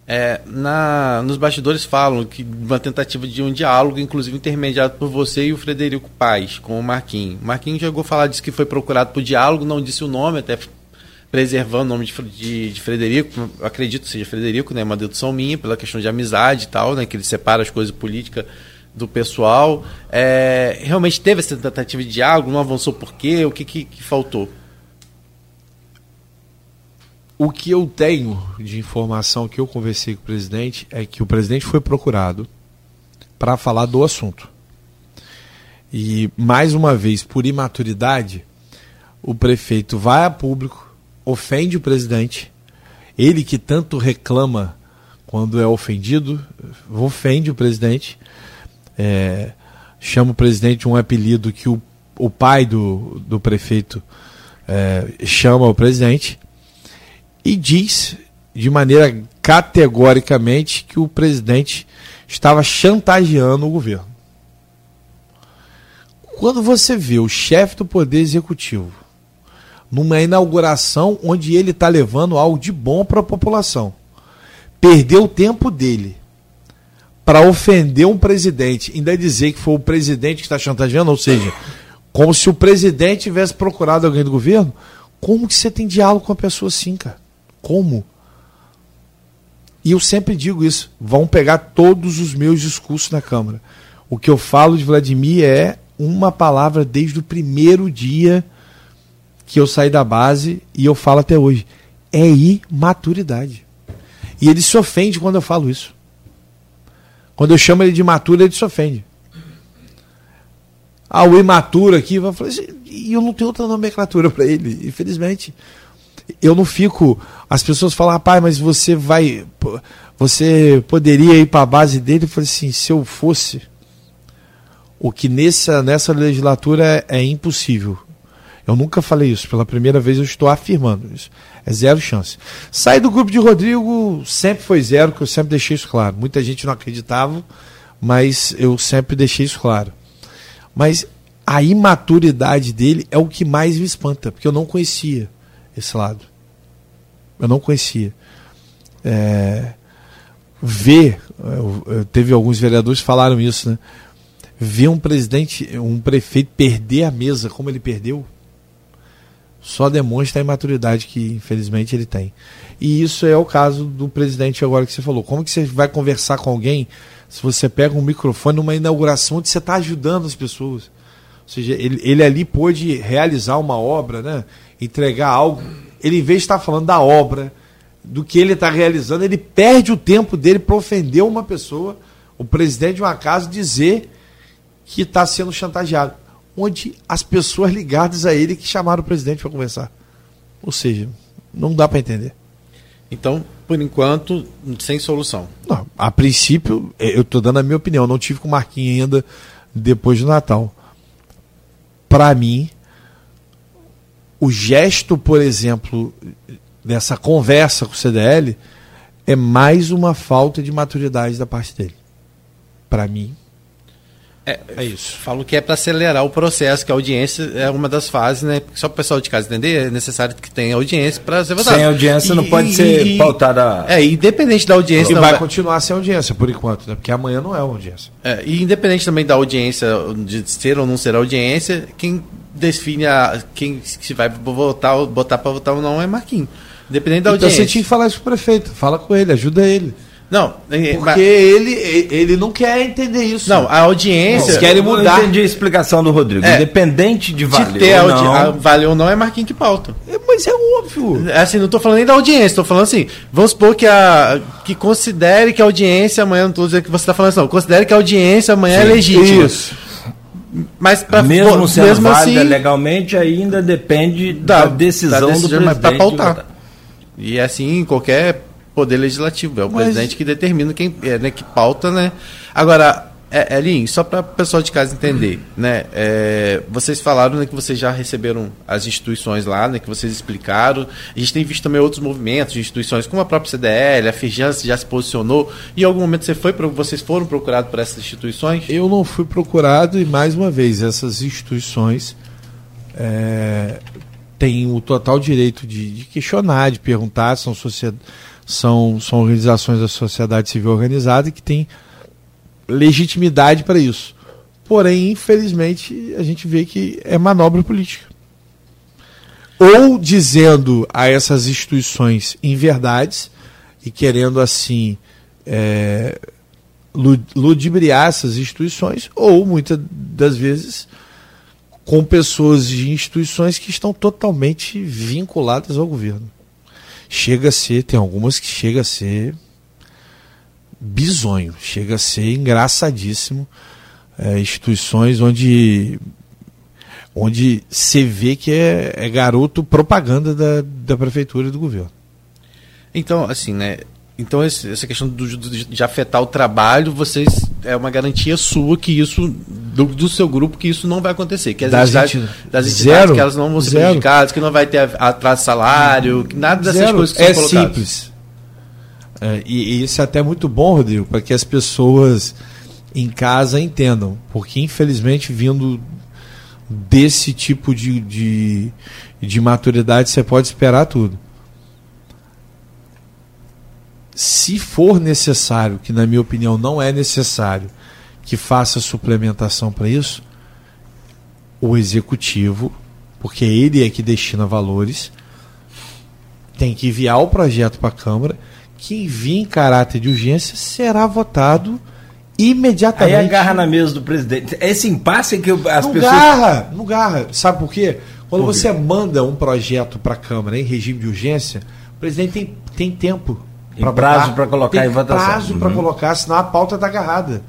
É, na, nos bastidores falam que uma tentativa de um diálogo, inclusive intermediado por você e o Frederico Paz, com o Marquinhos. O Marquinhos chegou a falar, disse que foi procurado por diálogo, não disse o nome, até preservando o nome de, de, de Frederico, acredito que seja Frederico, né, uma dedução minha, pela questão de amizade e tal, né, que ele separa as coisas políticas do pessoal. É, realmente teve essa tentativa de diálogo, não avançou por quê? O que, que, que faltou? O que eu tenho de informação que eu conversei com o presidente é que o presidente foi procurado para falar do assunto. E, mais uma vez, por imaturidade, o prefeito vai a público, ofende o presidente, ele que tanto reclama quando é ofendido, ofende o presidente, é, chama o presidente um apelido que o, o pai do, do prefeito é, chama o presidente e diz de maneira categoricamente que o presidente estava chantageando o governo. Quando você vê o chefe do Poder Executivo numa inauguração onde ele está levando algo de bom para a população, perdeu o tempo dele para ofender um presidente, ainda dizer que foi o presidente que está chantageando, ou seja, como se o presidente tivesse procurado alguém do governo, como que você tem diálogo com a pessoa assim, cara? Como? E eu sempre digo isso, vão pegar todos os meus discursos na Câmara. O que eu falo de Vladimir é uma palavra desde o primeiro dia que eu saí da base e eu falo até hoje. É imaturidade. E ele se ofende quando eu falo isso. Quando eu chamo ele de imaturo, ele se ofende. Ah, o imaturo aqui, falar assim, e eu não tenho outra nomenclatura para ele, infelizmente. Eu não fico. As pessoas falam, rapaz, mas você vai. Você poderia ir para a base dele? Eu falei assim, se eu fosse, o que nessa, nessa legislatura é, é impossível. Eu nunca falei isso, pela primeira vez eu estou afirmando isso. É zero chance. Sair do grupo de Rodrigo sempre foi zero, que eu sempre deixei isso claro. Muita gente não acreditava, mas eu sempre deixei isso claro. Mas a imaturidade dele é o que mais me espanta, porque eu não conhecia esse lado. Eu não conhecia. É, ver, teve alguns vereadores que falaram isso, né? Ver um presidente, um prefeito perder a mesa como ele perdeu, Só demonstra a imaturidade que, infelizmente, ele tem. E isso é o caso do presidente agora que você falou. Como que você vai conversar com alguém se você pega um microfone numa inauguração onde você está ajudando as pessoas? Ou seja, ele, ele ali pôde realizar uma obra, né? entregar algo. Ele, em vez de estar falando da obra, do que ele está realizando, ele perde o tempo dele para ofender uma pessoa, o presidente de uma casa, dizer que está sendo chantageado. Onde as pessoas ligadas a ele que chamaram o presidente para conversar. Ou seja, não dá para entender. Então, por enquanto, sem solução. Não, a princípio, é, eu estou dando a minha opinião. Não tive com o Marquinhos ainda depois do Natal. Para mim, o gesto, por exemplo, dessa conversa com o CDL é mais uma falta de maturidade da parte dele. Para mim, é, é, isso. Falo que é para acelerar o processo, que a audiência é uma das fases, né? Só para o pessoal de casa entender, é necessário que tenha audiência para ser votado. Sem audiência e, não pode e, ser e, pautada. É, independente da audiência. E vai, vai continuar sem audiência por enquanto, né? Porque amanhã não é audiência. É, e independente também da audiência, de ser ou não ser audiência, quem define a, quem se vai votar, botar para votar ou não é Marquinhos. Independente da então audiência. Então você tinha que falar isso pro prefeito. Fala com ele, ajuda ele. Não, porque mas... ele, ele não quer entender isso. Não, a audiência. Eles querem mudar. Eu entendi a explicação do Rodrigo. É, Independente de valer de ter ou não. A, vale ou não é Marquinhos que pauta. É, mas é óbvio. É assim, não estou falando nem da audiência, estou falando assim. Vamos supor que, a, que considere que a audiência amanhã, não estou dizendo que você está falando assim, não. Considere que a audiência amanhã é Sim, é legítima. Isso. Mas pra, mesmo sendo mesmo válida assim, legalmente, ainda depende da, da decisão, da decisão do presidente. Para pautar. E é assim, qualquer poder legislativo, é o Mas... presidente que determina quem é, né, que pauta, né? Agora, é, Elin, só para o pessoal de casa entender, né? É, vocês falaram né, que vocês já receberam as instituições lá, né? Que vocês explicaram. A gente tem visto também outros movimentos de instituições, como a própria CDL, a Fijança já se posicionou. E em algum momento você foi, vocês foram procurados por essas instituições? Eu não fui procurado e mais uma vez essas instituições é, têm o total direito de, de questionar, de perguntar, são sociedades são, são organizações da sociedade civil organizada que têm legitimidade para isso. Porém, infelizmente, a gente vê que é manobra política. Ou dizendo a essas instituições inverdades e querendo assim é, ludibriar essas instituições, ou muitas das vezes com pessoas de instituições que estão totalmente vinculadas ao governo chega a ser, tem algumas que chega a ser bizonho, chega a ser engraçadíssimo. É, instituições onde onde você vê que é, é garoto propaganda da, da prefeitura e do governo. Então, assim, né? Então, essa questão do, de afetar o trabalho, vocês é uma garantia sua que isso, do, do seu grupo, que isso não vai acontecer. Que as das entidades, entidades, das entidades zero, que elas não vão ser zero. prejudicadas, que não vai ter atraso de salário, que nada dessas zero. coisas que é são colocadas. simples. É, e, e isso é até muito bom, Rodrigo, para que as pessoas em casa entendam. Porque, infelizmente, vindo desse tipo de, de, de maturidade, você pode esperar tudo se for necessário, que na minha opinião não é necessário, que faça suplementação para isso, o executivo, porque ele é que destina valores, tem que enviar o projeto para a Câmara, que envia em caráter de urgência, será votado imediatamente. Aí agarra na mesa do presidente. Esse impasse que as não pessoas. Garra, não garra. Sabe por quê? Quando por quê? você manda um projeto para a Câmara em regime de urgência, o presidente tem, tem tempo Pra prazo para colocar em votação. prazo uhum. para colocar, senão a pauta está agarrada.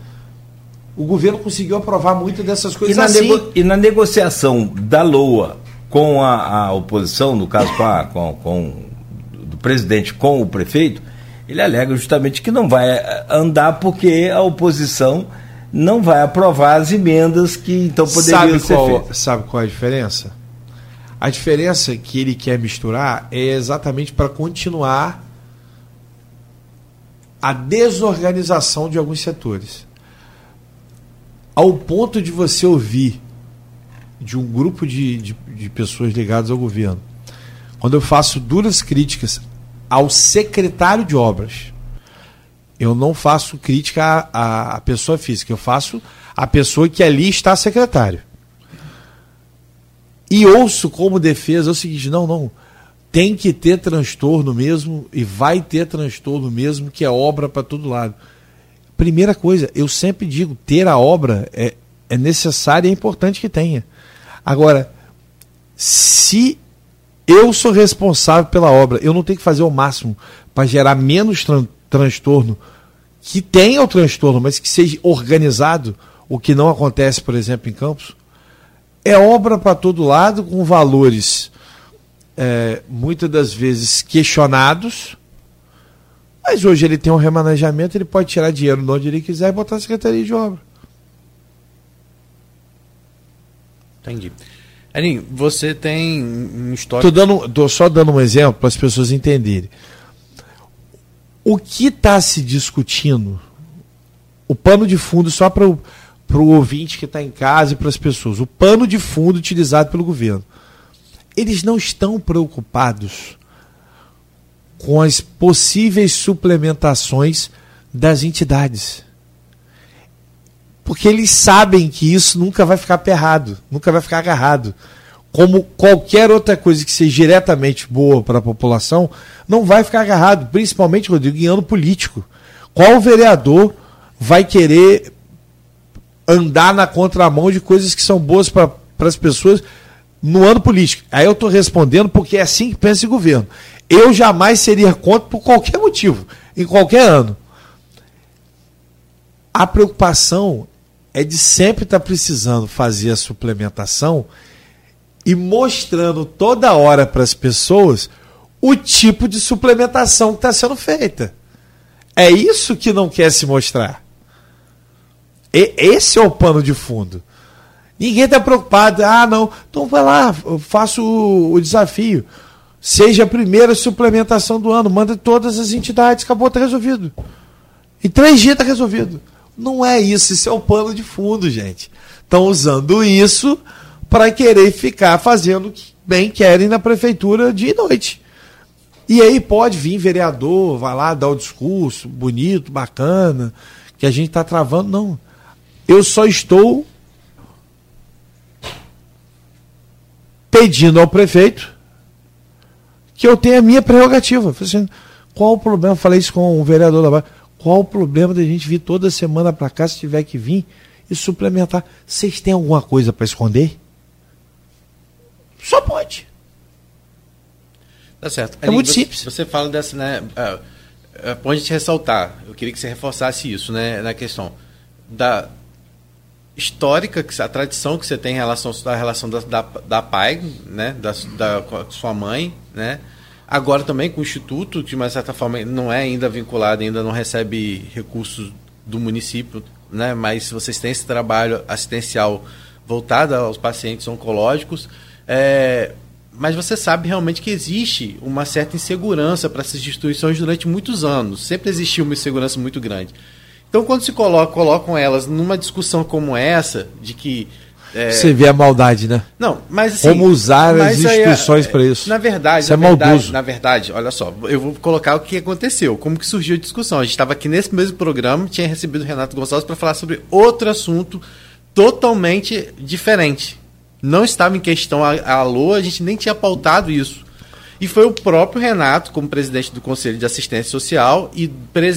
O governo conseguiu aprovar muito dessas coisas e na, assim. nego, e na negociação da LOA com a, a oposição, no caso com, a, com, com do presidente com o prefeito, ele alega justamente que não vai eh, andar porque a oposição não vai aprovar as emendas que então poderiam sabe ser qual, feitas. Sabe qual é a diferença? A diferença que ele quer misturar é exatamente para continuar a desorganização de alguns setores. Ao ponto de você ouvir de um grupo de, de, de pessoas ligadas ao governo, quando eu faço duras críticas ao secretário de obras, eu não faço crítica à, à pessoa física, eu faço a pessoa que ali está secretário. E ouço como defesa o seguinte: não, não. Tem que ter transtorno mesmo e vai ter transtorno mesmo, que é obra para todo lado. Primeira coisa, eu sempre digo: ter a obra é, é necessário e é importante que tenha. Agora, se eu sou responsável pela obra, eu não tenho que fazer o máximo para gerar menos tran transtorno, que tenha o transtorno, mas que seja organizado, o que não acontece, por exemplo, em Campos. É obra para todo lado, com valores é, muitas das vezes questionados, mas hoje ele tem um remanejamento, ele pode tirar dinheiro de onde ele quiser e botar na Secretaria de Obra. Entendi. Aninho, você tem um histórico. Tô, dando, tô só dando um exemplo para as pessoas entenderem. O que está se discutindo, o pano de fundo, só para o ouvinte que está em casa e para as pessoas, o pano de fundo utilizado pelo governo. Eles não estão preocupados com as possíveis suplementações das entidades porque eles sabem que isso nunca vai ficar perrado, nunca vai ficar agarrado. Como qualquer outra coisa que seja diretamente boa para a população, não vai ficar agarrado, principalmente, Rodrigo, em ano político. Qual vereador vai querer andar na contramão de coisas que são boas para as pessoas no ano político? Aí eu estou respondendo porque é assim que pensa o governo. Eu jamais seria contra por qualquer motivo, em qualquer ano. A preocupação é de sempre estar tá precisando fazer a suplementação e mostrando toda hora para as pessoas o tipo de suplementação que está sendo feita. É isso que não quer se mostrar. E, esse é o pano de fundo. Ninguém está preocupado. Ah, não. Então vai lá, eu faço o, o desafio. Seja a primeira suplementação do ano. Manda todas as entidades. Acabou, está resolvido. Em três dias está resolvido. Não é isso, isso é o pano de fundo, gente. Estão usando isso para querer ficar fazendo o que bem querem na prefeitura de noite. E aí pode vir vereador, vai lá dar o discurso bonito, bacana, que a gente está travando. Não. Eu só estou pedindo ao prefeito que eu tenha a minha prerrogativa. Assim, qual o problema? Falei isso com o vereador da Bahia. Qual o problema da gente vir toda semana para cá, se tiver que vir, e suplementar? Vocês têm alguma coisa para esconder? Só pode. Tá certo. É muito você, simples. Você fala dessa, né? Uh, uh, pode te ressaltar. Eu queria que você reforçasse isso, né? Na questão da histórica, a tradição que você tem em relação à relação da, da, da pai, né? Da, da sua mãe, né? Agora também com o Instituto, que de uma certa forma não é ainda vinculado, ainda não recebe recursos do município, né? mas vocês têm esse trabalho assistencial voltado aos pacientes oncológicos. É, mas você sabe realmente que existe uma certa insegurança para essas instituições durante muitos anos. Sempre existiu uma insegurança muito grande. Então, quando se coloca, colocam elas numa discussão como essa, de que é... Você vê a maldade, né? Não, mas assim, Como usar as instituições é, para isso. Na verdade, isso na é verdade, maldoso. Na verdade, olha só, eu vou colocar o que aconteceu, como que surgiu a discussão. A gente estava aqui nesse mesmo programa, tinha recebido o Renato Gonçalves para falar sobre outro assunto totalmente diferente. Não estava em questão a, a Alô, a gente nem tinha pautado isso. E foi o próprio Renato, como presidente do Conselho de Assistência Social e,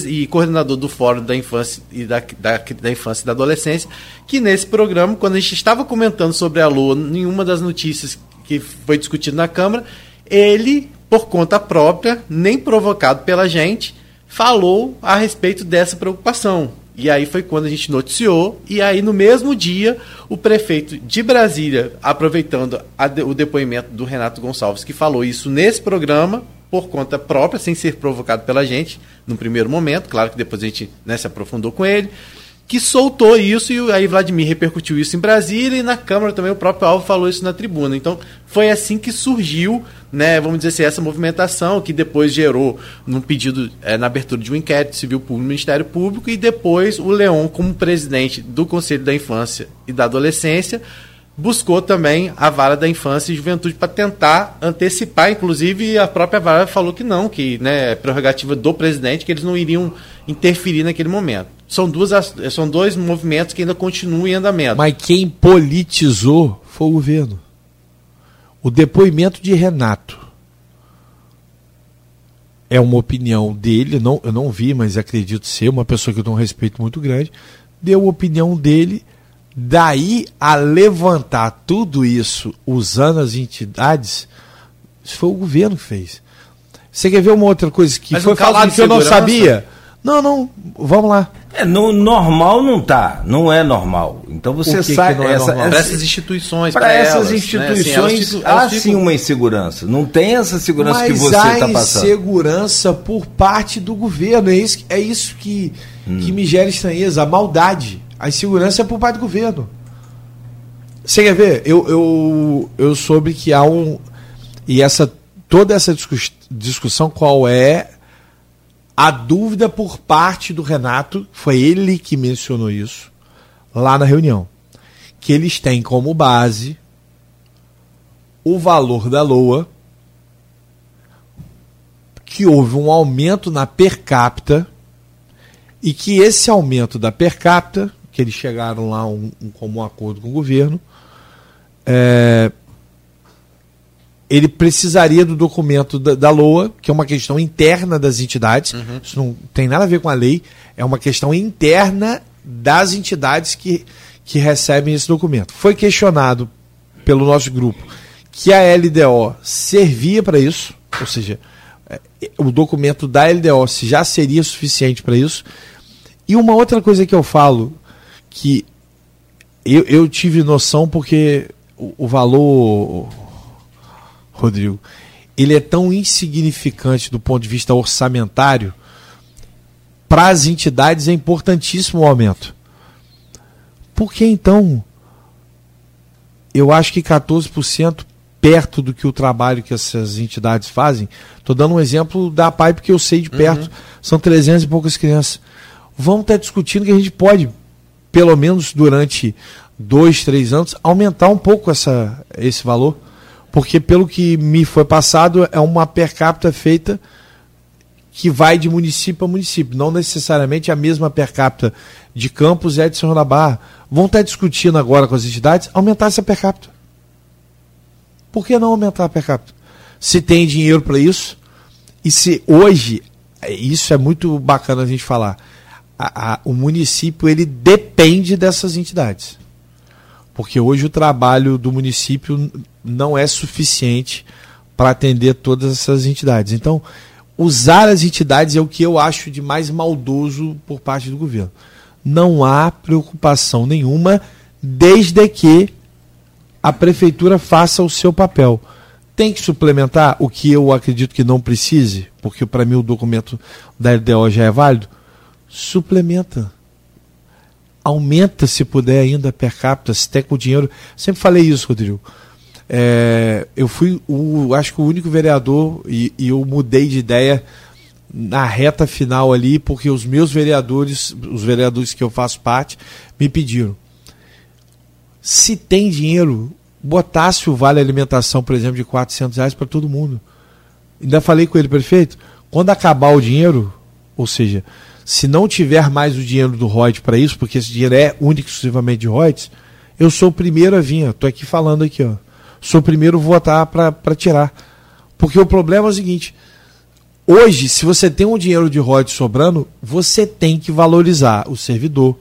e coordenador do Fórum da Infância e da, da, da, Infância e da Adolescência, que nesse programa, quando a gente estava comentando sobre a Lua, em uma das notícias que foi discutido na Câmara, ele, por conta própria, nem provocado pela gente, falou a respeito dessa preocupação. E aí foi quando a gente noticiou, e aí no mesmo dia, o prefeito de Brasília, aproveitando de, o depoimento do Renato Gonçalves, que falou isso nesse programa, por conta própria, sem ser provocado pela gente, no primeiro momento, claro que depois a gente né, se aprofundou com ele, que soltou isso e aí Vladimir repercutiu isso em Brasília e na Câmara também o próprio Alvo falou isso na tribuna. Então foi assim que surgiu, né, vamos dizer assim, essa movimentação que depois gerou num pedido é, na abertura de um inquérito civil público Ministério Público e depois o Leon como presidente do Conselho da Infância e da Adolescência buscou também a vara da infância e juventude para tentar antecipar, inclusive a própria vara falou que não, que né, é prerrogativa do presidente, que eles não iriam interferir naquele momento. São, duas, são dois movimentos que ainda continuam em andamento. Mas quem politizou foi o governo. O depoimento de Renato é uma opinião dele, não, eu não vi, mas acredito ser uma pessoa que eu tenho um respeito muito grande. Deu a opinião dele, daí a levantar tudo isso usando as entidades, isso foi o governo que fez. Você quer ver uma outra coisa que Mas foi falado que eu não sabia? Não, não, vamos lá. É, no normal não tá, não é normal. Então você que que é essa, normal? Para essa- essas instituiões, para essas elas, né? instituições Assim, elas ficam- há sim ficam- uma insegurança. Não tem essa segurança Mas que você está passando. insegurança por parte do governo. É isso, é isso que, Hum. que me gera estranheza, a maldade. A insegurança é por parte do governo. Você quer ver? Eu, eu, eu soube que há um. E essa toda essa discus- discussão, qual é a dúvida por parte do Renato, foi ele que mencionou isso lá na reunião. Que eles têm como base o valor da LOA, que houve um aumento na per capita e que esse aumento da per capita, que eles chegaram lá um, um comum acordo com o governo, é, ele precisaria do documento da, da LOA, que é uma questão interna das entidades, isso não tem nada a ver com a lei, é uma questão interna das entidades que, que recebem esse documento. Foi questionado pelo nosso grupo que a LDO servia para isso, ou seja, é, o documento da LDO se já seria suficiente para isso. E uma outra coisa que eu falo, que eu, eu tive noção porque o, o valor, Rodrigo, ele é tão insignificante do ponto de vista orçamentário, para as entidades é importantíssimo o aumento. Por que então eu acho que 14% perto do que o trabalho que essas entidades fazem. Estou dando um exemplo da PAI porque eu sei de perto. São 300 e poucas crianças. Vamos estar discutindo que a gente pode, pelo menos durante dois, três anos, aumentar um pouco essa, esse valor. Porque, pelo que me foi passado, é uma per capita feita que vai de município a município, não necessariamente a mesma per capita de Campos e da Barra. Vão estar discutindo agora com as entidades aumentar essa per capita. Por que não aumentar a per capita? Se tem dinheiro para isso, e se hoje, é, isso é muito bacana a gente falar, a- a- o município ele depende dessas entidades. Porque hoje o trabalho do município não é suficiente para atender todas essas entidades. Então, usar as entidades é o que eu acho de mais maldoso por parte do governo. Não há preocupação nenhuma, desde que a prefeitura faça o seu papel. Tem que suplementar o que eu acredito que não precise, porque para mim o documento da LDO já é válido. Suplementa. Aumenta se puder ainda per capita, se tem com dinheiro. Sempre falei isso, Rodrigo. É, eu fui o, acho que o único vereador e, e eu mudei de ideia na reta final ali, porque os meus vereadores, os vereadores que eu faço parte, me pediram se tem dinheiro, botasse o vale alimentação, por exemplo, de 400 reais para todo mundo. Ainda falei com ele, prefeito, quando acabar o dinheiro, ou seja, se não tiver mais o dinheiro do Reut para isso, porque esse dinheiro é único e exclusivamente de Reut, eu sou o primeiro a vir, estou aqui falando aqui, ó. Sou o primeiro a votar para tirar. Porque o problema é o seguinte, hoje, se você tem um dinheiro de Reut sobrando, você tem que valorizar o servidor,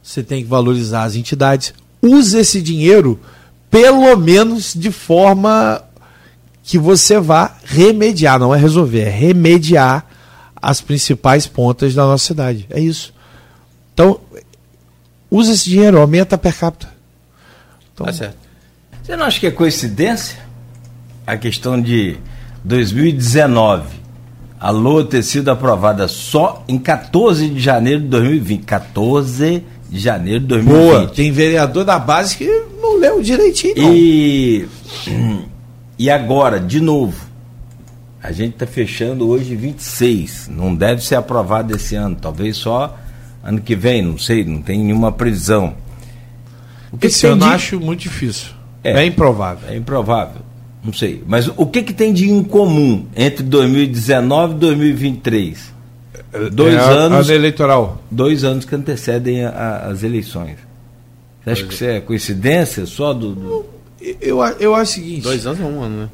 você tem que valorizar as entidades. Use esse dinheiro, pelo menos de forma que você vá remediar, não é resolver, é remediar as principais pontas da nossa cidade. É isso. Então, use esse dinheiro, aumenta a per capita. Então, Tá certo. Você não acha que é coincidência a questão de 2019 a LOA ter sido aprovada só em 14 de janeiro de 2020? 14 de janeiro de 2020. boa. Tem vereador da base que não leu direitinho, não. E, e agora, de novo, a gente está fechando hoje 26. Não deve ser aprovado esse ano, talvez só ano que vem, não sei, não tem nenhuma previsão. O que, Esse eu de- acho muito difícil. É. É, improvável. É improvável, não sei. Mas o que, que tem de incomum entre 2019 e 2023? Dois É, anos, Ano eleitoral. dois anos que antecedem a- a- as eleições. Você acha que isso é coincidência só do, do- Eu, eu acho o seguinte. Dois anos ou um ano, né?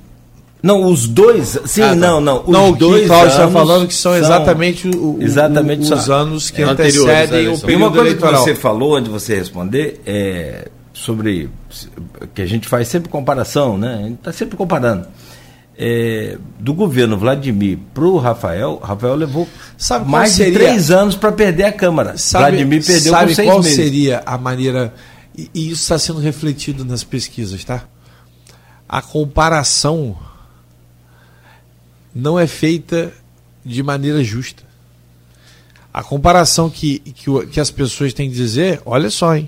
Não, os dois. Sim, Ah, tá. não, não. Os não, o que dois o Cláudio está falando que são exatamente, o- exatamente o- os só- anos que é, antecedem o eleição. E uma período coisa eleitoral. que você falou antes de você responder é sobre que a gente faz sempre comparação, né? A gente está sempre comparando. É, do governo Vladimir para o Rafael, Rafael levou Sabe mais de seria- três anos para perder a Câmara. Sabe, Vladimir perdeu sabe seis qual meses. seria a maneira. E, e isso está sendo refletido nas pesquisas, tá? A comparação não é feita de maneira justa. A comparação que, que, que as pessoas têm que dizer, olha só, hein?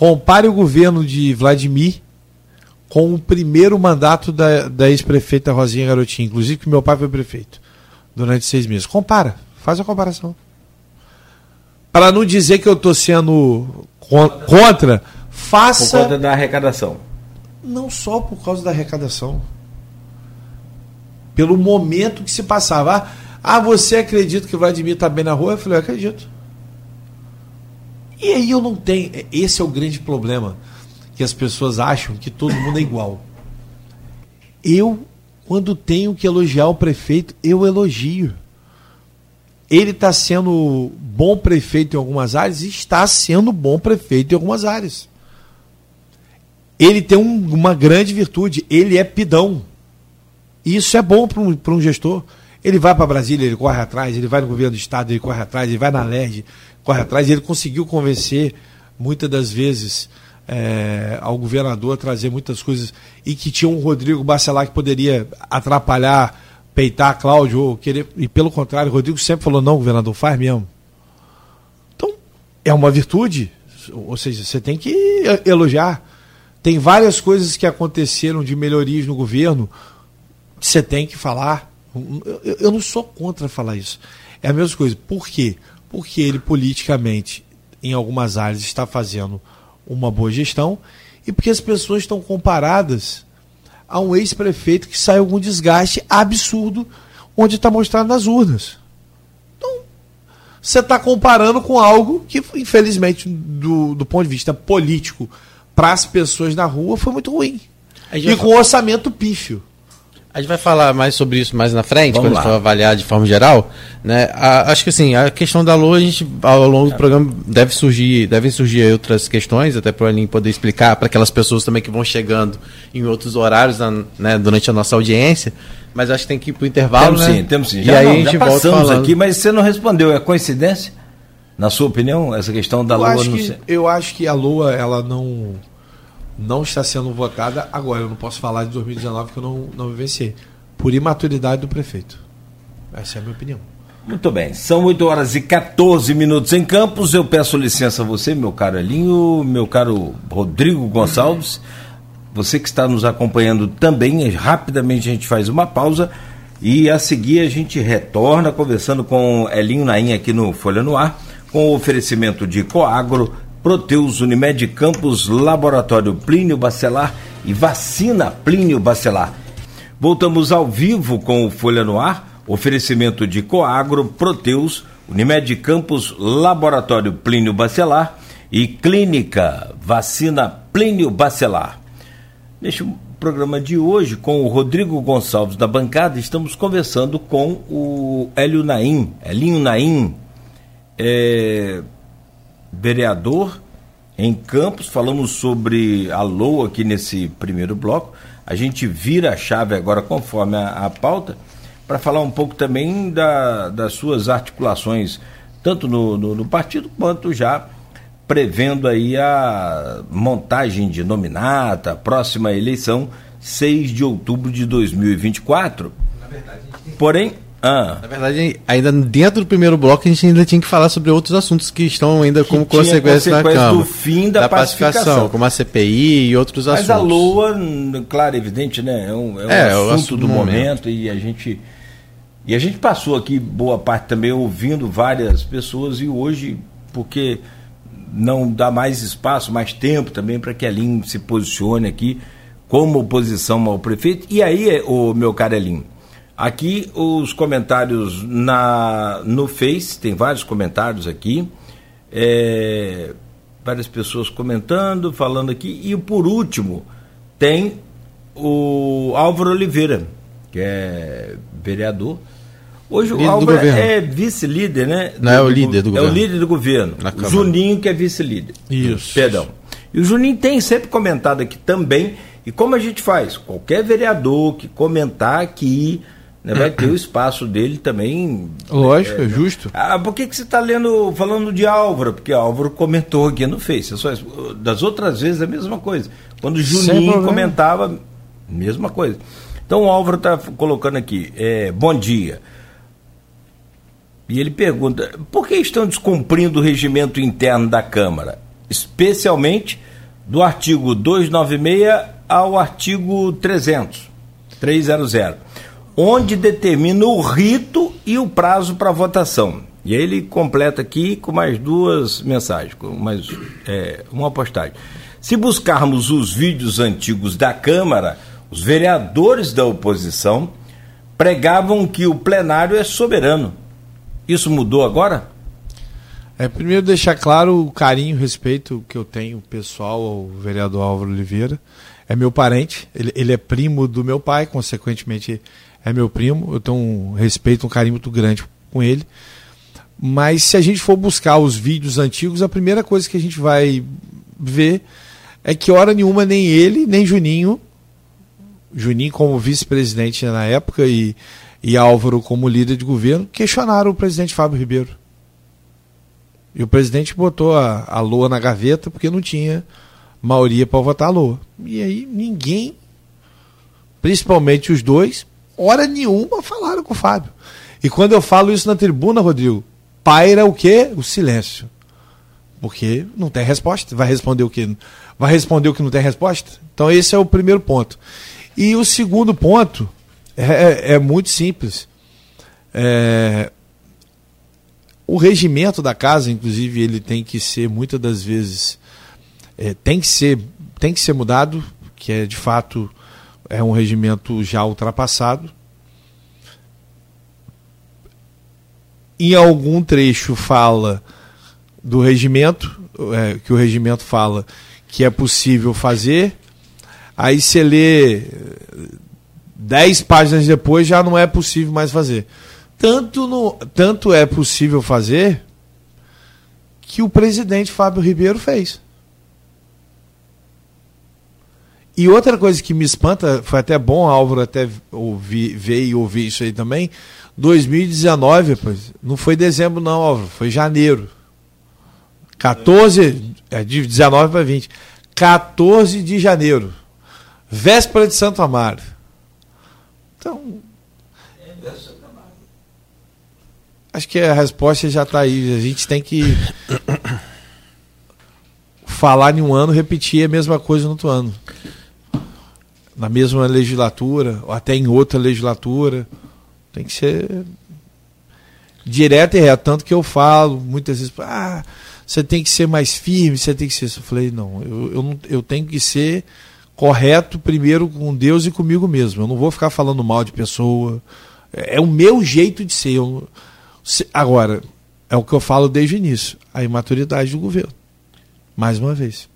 Compare o governo de Vladimir com o primeiro mandato da, da ex-prefeita Rosinha Garotinho, inclusive que meu pai foi prefeito durante seis meses. Compara, faz a comparação. Para não dizer que eu estou sendo con- contra, Por faça conta da arrecadação. não só por causa da arrecadação, pelo momento que se passava. Ah, você acredita que o Vladimir está bem na rua? Eu falei, eu acredito. E aí eu não tenho. Esse é o grande problema. Que as pessoas acham que todo mundo é igual. Eu, quando tenho que elogiar o prefeito, eu elogio. Ele está sendo bom prefeito em algumas áreas e está sendo bom prefeito em algumas áreas ele tem um- uma grande virtude, ele é pidão. Isso é bom para um, um gestor. Ele vai para Brasília, ele corre atrás, ele vai no governo do estado, ele corre atrás, ele vai na LERJ, corre atrás, e ele conseguiu convencer, muitas das vezes, eh, ao governador a trazer muitas coisas, e que tinha um Rodrigo Bacelar que poderia atrapalhar, peitar Cláudio, ou querer, e pelo contrário, o Rodrigo sempre falou, não, governador, faz mesmo. Então, é uma virtude, ou seja, você tem que elogiar. Tem várias coisas que aconteceram de melhorias no governo você tem que falar. Eu, eu não sou contra falar isso. É a mesma coisa. Por quê? Porque ele politicamente, em algumas áreas, está fazendo uma boa gestão e porque as pessoas estão comparadas a um ex-prefeito que saiu com um desgaste absurdo onde está mostrado nas urnas. Então, você está comparando com algo que, infelizmente, do, do ponto de vista político, para as pessoas na rua, foi muito ruim. E com orçamento pífio. A gente vai falar mais sobre isso mais na frente, Vamos quando lá. a gente for avaliar de forma geral. Né? A- acho que assim, a questão da lua, a gente, ao longo do programa, deve surgir, devem surgir outras questões, até para o Aline poder explicar para aquelas pessoas também que vão chegando em outros horários na- né, durante a nossa audiência. Mas acho que tem que ir para o intervalo. Temos né? sim, temos sim. E Já, aí não, a gente já volta passamos falando. aqui, mas você não respondeu. É coincidência? Na sua opinião, essa questão da Eu Lua acho, que, eu acho que a Lua ela não não está sendo votada agora. Eu não posso falar de 2019 que eu não, não vivenciei. Por imaturidade do prefeito. Essa é a minha opinião. Muito bem, são 8 horas e 14 minutos em Campos. Eu peço licença a você, meu caro Elinho, meu caro Rodrigo Gonçalves. Você que está nos acompanhando também, rapidamente a gente faz uma pausa e a seguir a gente retorna conversando com Elinho Naim aqui no Folha no Ar, com o oferecimento de Coagro, Proteus Unimed Campos, Laboratório Plínio Bacelar e Vacina Plínio Bacelar. Voltamos ao vivo com o Folha no Ar, oferecimento de Coagro, Proteus, Unimed Campos, Laboratório Plínio Bacelar e Clínica Vacina Plínio Bacelar. Neste programa de hoje, com o Rodrigo Gonçalves da bancada, estamos conversando com o Hélio Naim, Elinho Naim, é, vereador em Campos. Falamos sobre a LOA aqui nesse primeiro bloco. A gente vira a chave agora conforme a, a pauta para falar um pouco também da, das suas articulações, tanto no, no, no partido quanto já prevendo aí a montagem de nominata, próxima eleição, 6 de outubro de 2024. Porém, ah, Na verdade, ainda dentro do primeiro bloco, a gente ainda tinha que falar sobre outros assuntos que estão ainda como tinha consequência, na consequência Câmara. do fim da pacificação. como a CPI e outros mas assuntos. a LOA, n- claro, evidente, né? É um, é um É, é assunto, assunto do momento. momento. e a gente e a gente passou aqui boa parte também ouvindo várias pessoas e hoje porque não dá mais espaço, mais tempo também para que a Lin se posicione aqui como oposição ao prefeito. E aí, o meu caro Elinho, aqui os comentários na no Face, tem vários comentários aqui. É, várias pessoas comentando, falando aqui. E por último, tem o Álvaro Oliveira, que é vereador. Hoje líder o Álvaro é vice-líder, né? Não, é o líder do governo. É o líder do governo. O Juninho, que é vice-líder. Isso. Perdão. E o Juninho tem sempre comentado aqui também. E como a gente faz? Qualquer vereador que comentar aqui né, vai ter o espaço dele também. Lógico, é, é justo. Ah, por que, que você está lendo, falando de Álvaro? Porque Álvaro comentou aqui no Face. Só, das outras vezes é a mesma coisa. Quando Juninho comentava, mesma coisa. Então o Álvaro está colocando aqui, é, bom dia. E ele pergunta: por que estão descumprindo o regimento interno da Câmara? Especialmente do artigo 296 ao artigo 300, 300 onde determina o rito e o prazo para votação. E aí ele completa aqui com mais duas mensagens, com mais é, uma postagem. Se buscarmos os vídeos antigos da Câmara, os vereadores da oposição pregavam que o plenário é soberano. Isso mudou agora? É, primeiro deixar claro o carinho, o respeito que eu tenho pessoal ao vereador Álvaro Oliveira. É meu parente, ele, ele é primo do meu pai, consequentemente é meu primo, eu tenho um respeito, um carinho muito grande com ele. Mas se a gente for buscar os vídeos antigos, a primeira coisa que a gente vai ver é que hora nenhuma nem ele, nem Juninho, Juninho como vice-presidente na época e, e Álvaro como líder de governo, questionaram o presidente Fábio Ribeiro. E o presidente botou a, a Lua na gaveta porque não tinha maioria para votar a Lua. E aí ninguém, principalmente os dois, hora nenhuma falaram com o Fábio. E quando eu falo isso na tribuna, Rodrigo, paira o quê? O silêncio. Porque não tem resposta. Vai responder o quê? Vai responder o que não tem resposta? Então esse é o primeiro ponto. E o segundo ponto é, é, é muito simples. É, o regimento da casa, inclusive, ele tem que ser muitas das vezes é, tem que ser tem que ser mudado, que é de fato é um regimento já ultrapassado. Em algum trecho fala do regimento, é, que o regimento fala que é possível fazer. Aí você lê dez páginas depois já não é possível mais fazer. Tanto, no, tanto é possível fazer que o presidente Fábio Ribeiro fez. E outra coisa que me espanta, foi até bom, Álvaro, até ouvir, ver e ouvir isso aí também. 2019, pois, não foi dezembro, não, Álvaro, foi janeiro. 14, é, de 19 para 20. 14 de janeiro. Véspera de Santo Amaro. Então. Acho que a resposta já está aí. A gente tem que falar em um ano, repetir a mesma coisa no outro ano na mesma legislatura, ou até em outra legislatura. Tem que ser direto e reto. Tanto que eu falo muitas vezes, ah, você tem que ser mais firme, você tem que ser. Eu falei, não, eu, eu, eu tenho que ser correto primeiro com Deus e comigo mesmo. Eu não vou ficar falando mal de pessoa. É, é o meu jeito de ser. Eu, se, agora, é o que eu falo desde o início: a imaturidade do governo. Mais uma vez.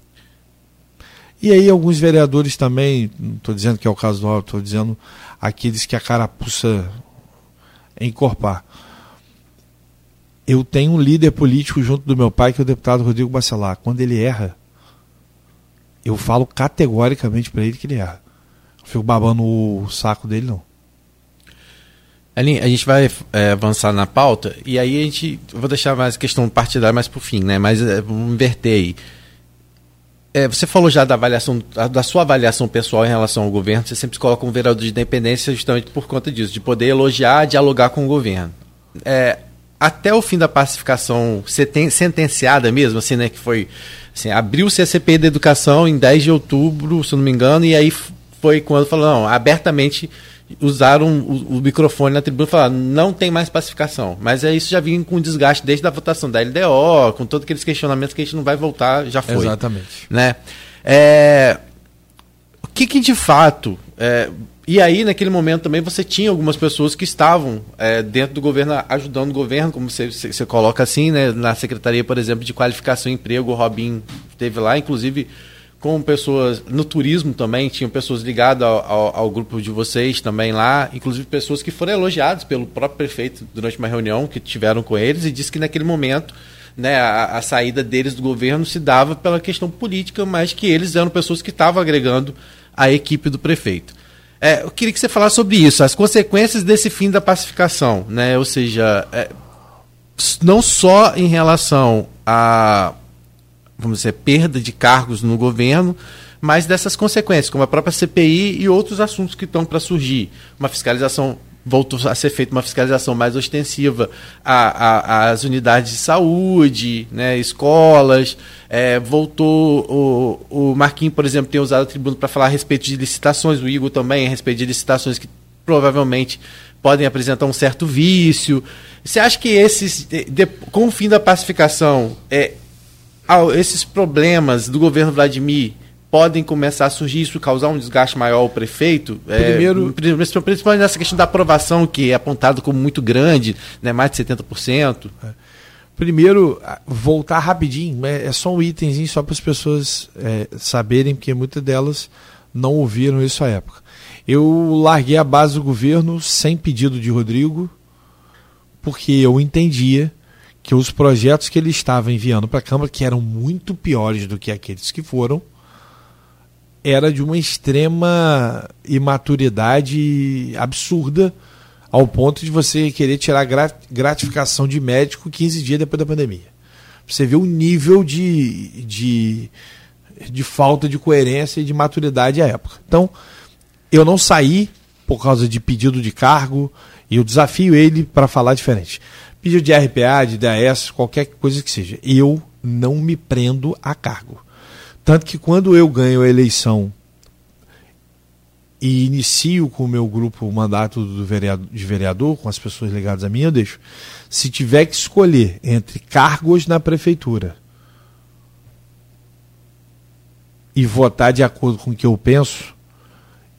E aí alguns vereadores também, não estou dizendo que é o caso do Alto, estou dizendo aqueles que a carapuça encorpar. Eu tenho um líder político junto do meu pai, que é o deputado Rodrigo Bacelar. Quando ele erra, eu falo categoricamente para ele que ele erra. Não fico babando o saco dele, não. Aline, a gente vai é, avançar na pauta e aí a gente. Vou deixar mais questão partidária mais para o fim, né? Mas é, vamos inverter aí. É, você falou já da avaliação, da sua avaliação pessoal em relação ao governo, você sempre se coloca um vereador de independência justamente por conta disso, de poder elogiar, dialogar com o governo. É, até o fim da pacificação sentenciada mesmo, assim, né, que foi, assim, abriu-se a CPI da educação em 10 de outubro, se não me engano, e aí foi quando falou, não, abertamente usaram o, o, microfone na tribuna e falaram não tem mais pacificação. Mas é isso já vinha com desgaste desde a votação da LDO, com todos aqueles questionamentos que a gente não vai voltar, já foi. Exatamente. Né? É, o que, que de fato. É, e aí, naquele momento também, você tinha algumas pessoas que estavam é, dentro do governo, ajudando o governo, como você, você, coloca assim, né? Na Secretaria, por exemplo, de Qualificação e Emprego, o Robin esteve lá, inclusive com pessoas no turismo também, tinham pessoas ligadas ao, ao, ao, grupo de vocês também lá, inclusive pessoas que foram elogiadas pelo próprio prefeito durante uma reunião que tiveram com eles e disse que naquele momento né, a, a, saída deles do governo se dava pela questão política, mas que eles eram pessoas que estavam agregando a equipe do prefeito. É, eu queria que você falasse sobre isso, as consequências desse fim da pacificação, né? Ou seja, é, não só em relação a vamos dizer, perda de cargos no governo, mas dessas consequências, como a própria CPI e outros assuntos que estão para surgir. Uma fiscalização voltou a ser feita uma fiscalização mais ostensiva às unidades de saúde, né, escolas. É, voltou o, o Marquinhos, por exemplo, tem usado a tribuna para falar a respeito de licitações, o Igor também a respeito de licitações que provavelmente podem apresentar um certo vício. Você acha que esses, de, com o fim da pacificação, é, esses problemas do governo Vladimir podem começar a surgir isso causar um desgaste maior ao prefeito? É, Primeiro, é, principalmente nessa questão da aprovação que é apontada como muito grande, né, mais de 70%. É. Primeiro, voltar rapidinho, é, é só um itemzinho só para as pessoas é, saberem, porque muitas delas não ouviram isso à época. Eu larguei a base do governo sem pedido de Rodrigo, porque eu entendia que os projetos que ele estava enviando para a Câmara, que eram muito piores do que aqueles que foram, era de uma extrema imaturidade absurda, ao ponto de você querer tirar gratificação de médico 15 dias depois da pandemia. Você vê o nível de, de, de falta de coerência e de maturidade à época. Então, eu não saí por causa de pedido de cargo e eu desafio ele para falar diferente pedido de RPA, de DAS, qualquer coisa que seja. Eu não me prendo a cargo. Tanto que quando eu ganho a eleição e inicio com o meu grupo o mandato do vereador, de vereador, com as pessoas ligadas a mim, eu deixo. Se tiver que escolher entre cargos na prefeitura e votar de acordo com o que eu penso,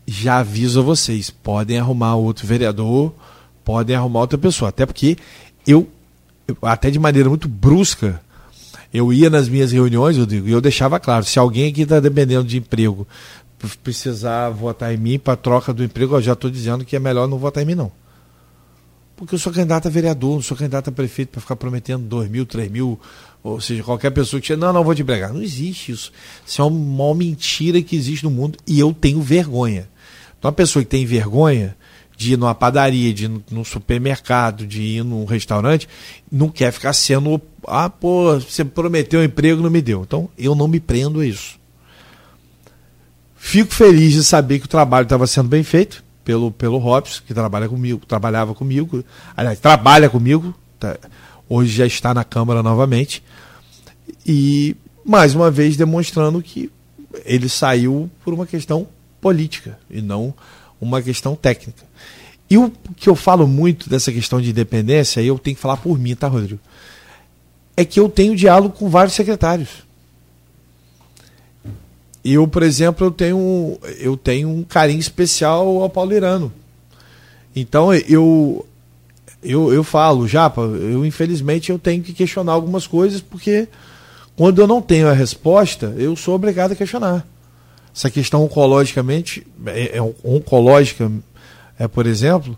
já aviso a vocês, podem arrumar outro vereador, podem arrumar outra pessoa. Até porque eu, até de maneira muito brusca, eu ia nas minhas reuniões, eu digo, e eu deixava claro, se alguém aqui está dependendo de emprego, precisar votar em mim para troca do emprego, eu já estou dizendo que é melhor não votar em mim, não. Porque eu sou candidato a vereador, não sou candidato a prefeito para ficar prometendo 2 mil, 3 mil, ou seja, qualquer pessoa que não, não vou te empregar. Não existe isso. Isso é uma mentira que existe no mundo e eu tenho vergonha. Então, a pessoa que tem vergonha, de ir numa padaria, de ir num supermercado, de ir num restaurante, não quer ficar sendo. Ah, pô, você prometeu um emprego não me deu. Então, eu não me prendo a isso. Fico feliz de saber que o trabalho estava sendo bem feito pelo, pelo Robson, que trabalha comigo, trabalhava comigo, aliás, trabalha comigo, tá, hoje já está na Câmara novamente. E, mais uma vez, demonstrando que ele saiu por uma questão política e não uma questão técnica. E o que eu falo muito dessa questão de independência, eu tenho que falar por mim, tá, Rodrigo? É que eu tenho diálogo com vários secretários. Eu, por exemplo, eu tenho, eu tenho um carinho especial ao Paulo Irano. Então eu, eu, eu falo, Japa, eu infelizmente eu tenho que questionar algumas coisas, porque quando eu não tenho a resposta, eu sou obrigado a questionar. Essa questão oncologicamente, é, é, oncológica, é, por exemplo,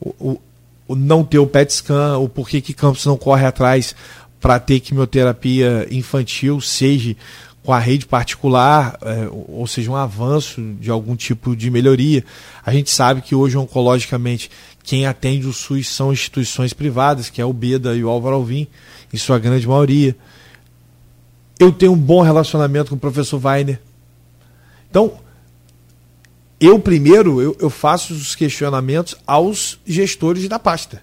o, o, não ter o PET scan, o porquê que Campos não corre atrás para ter quimioterapia infantil, seja com a rede particular, é, ou seja, um avanço de algum tipo de melhoria. A gente sabe que hoje, oncologicamente, quem atende o SUS são instituições privadas, que é o BEDA e o Álvaro Alvim, em sua grande maioria. Eu tenho um bom relacionamento com o professor Weiner, então, eu primeiro eu, eu faço os questionamentos aos gestores da pasta.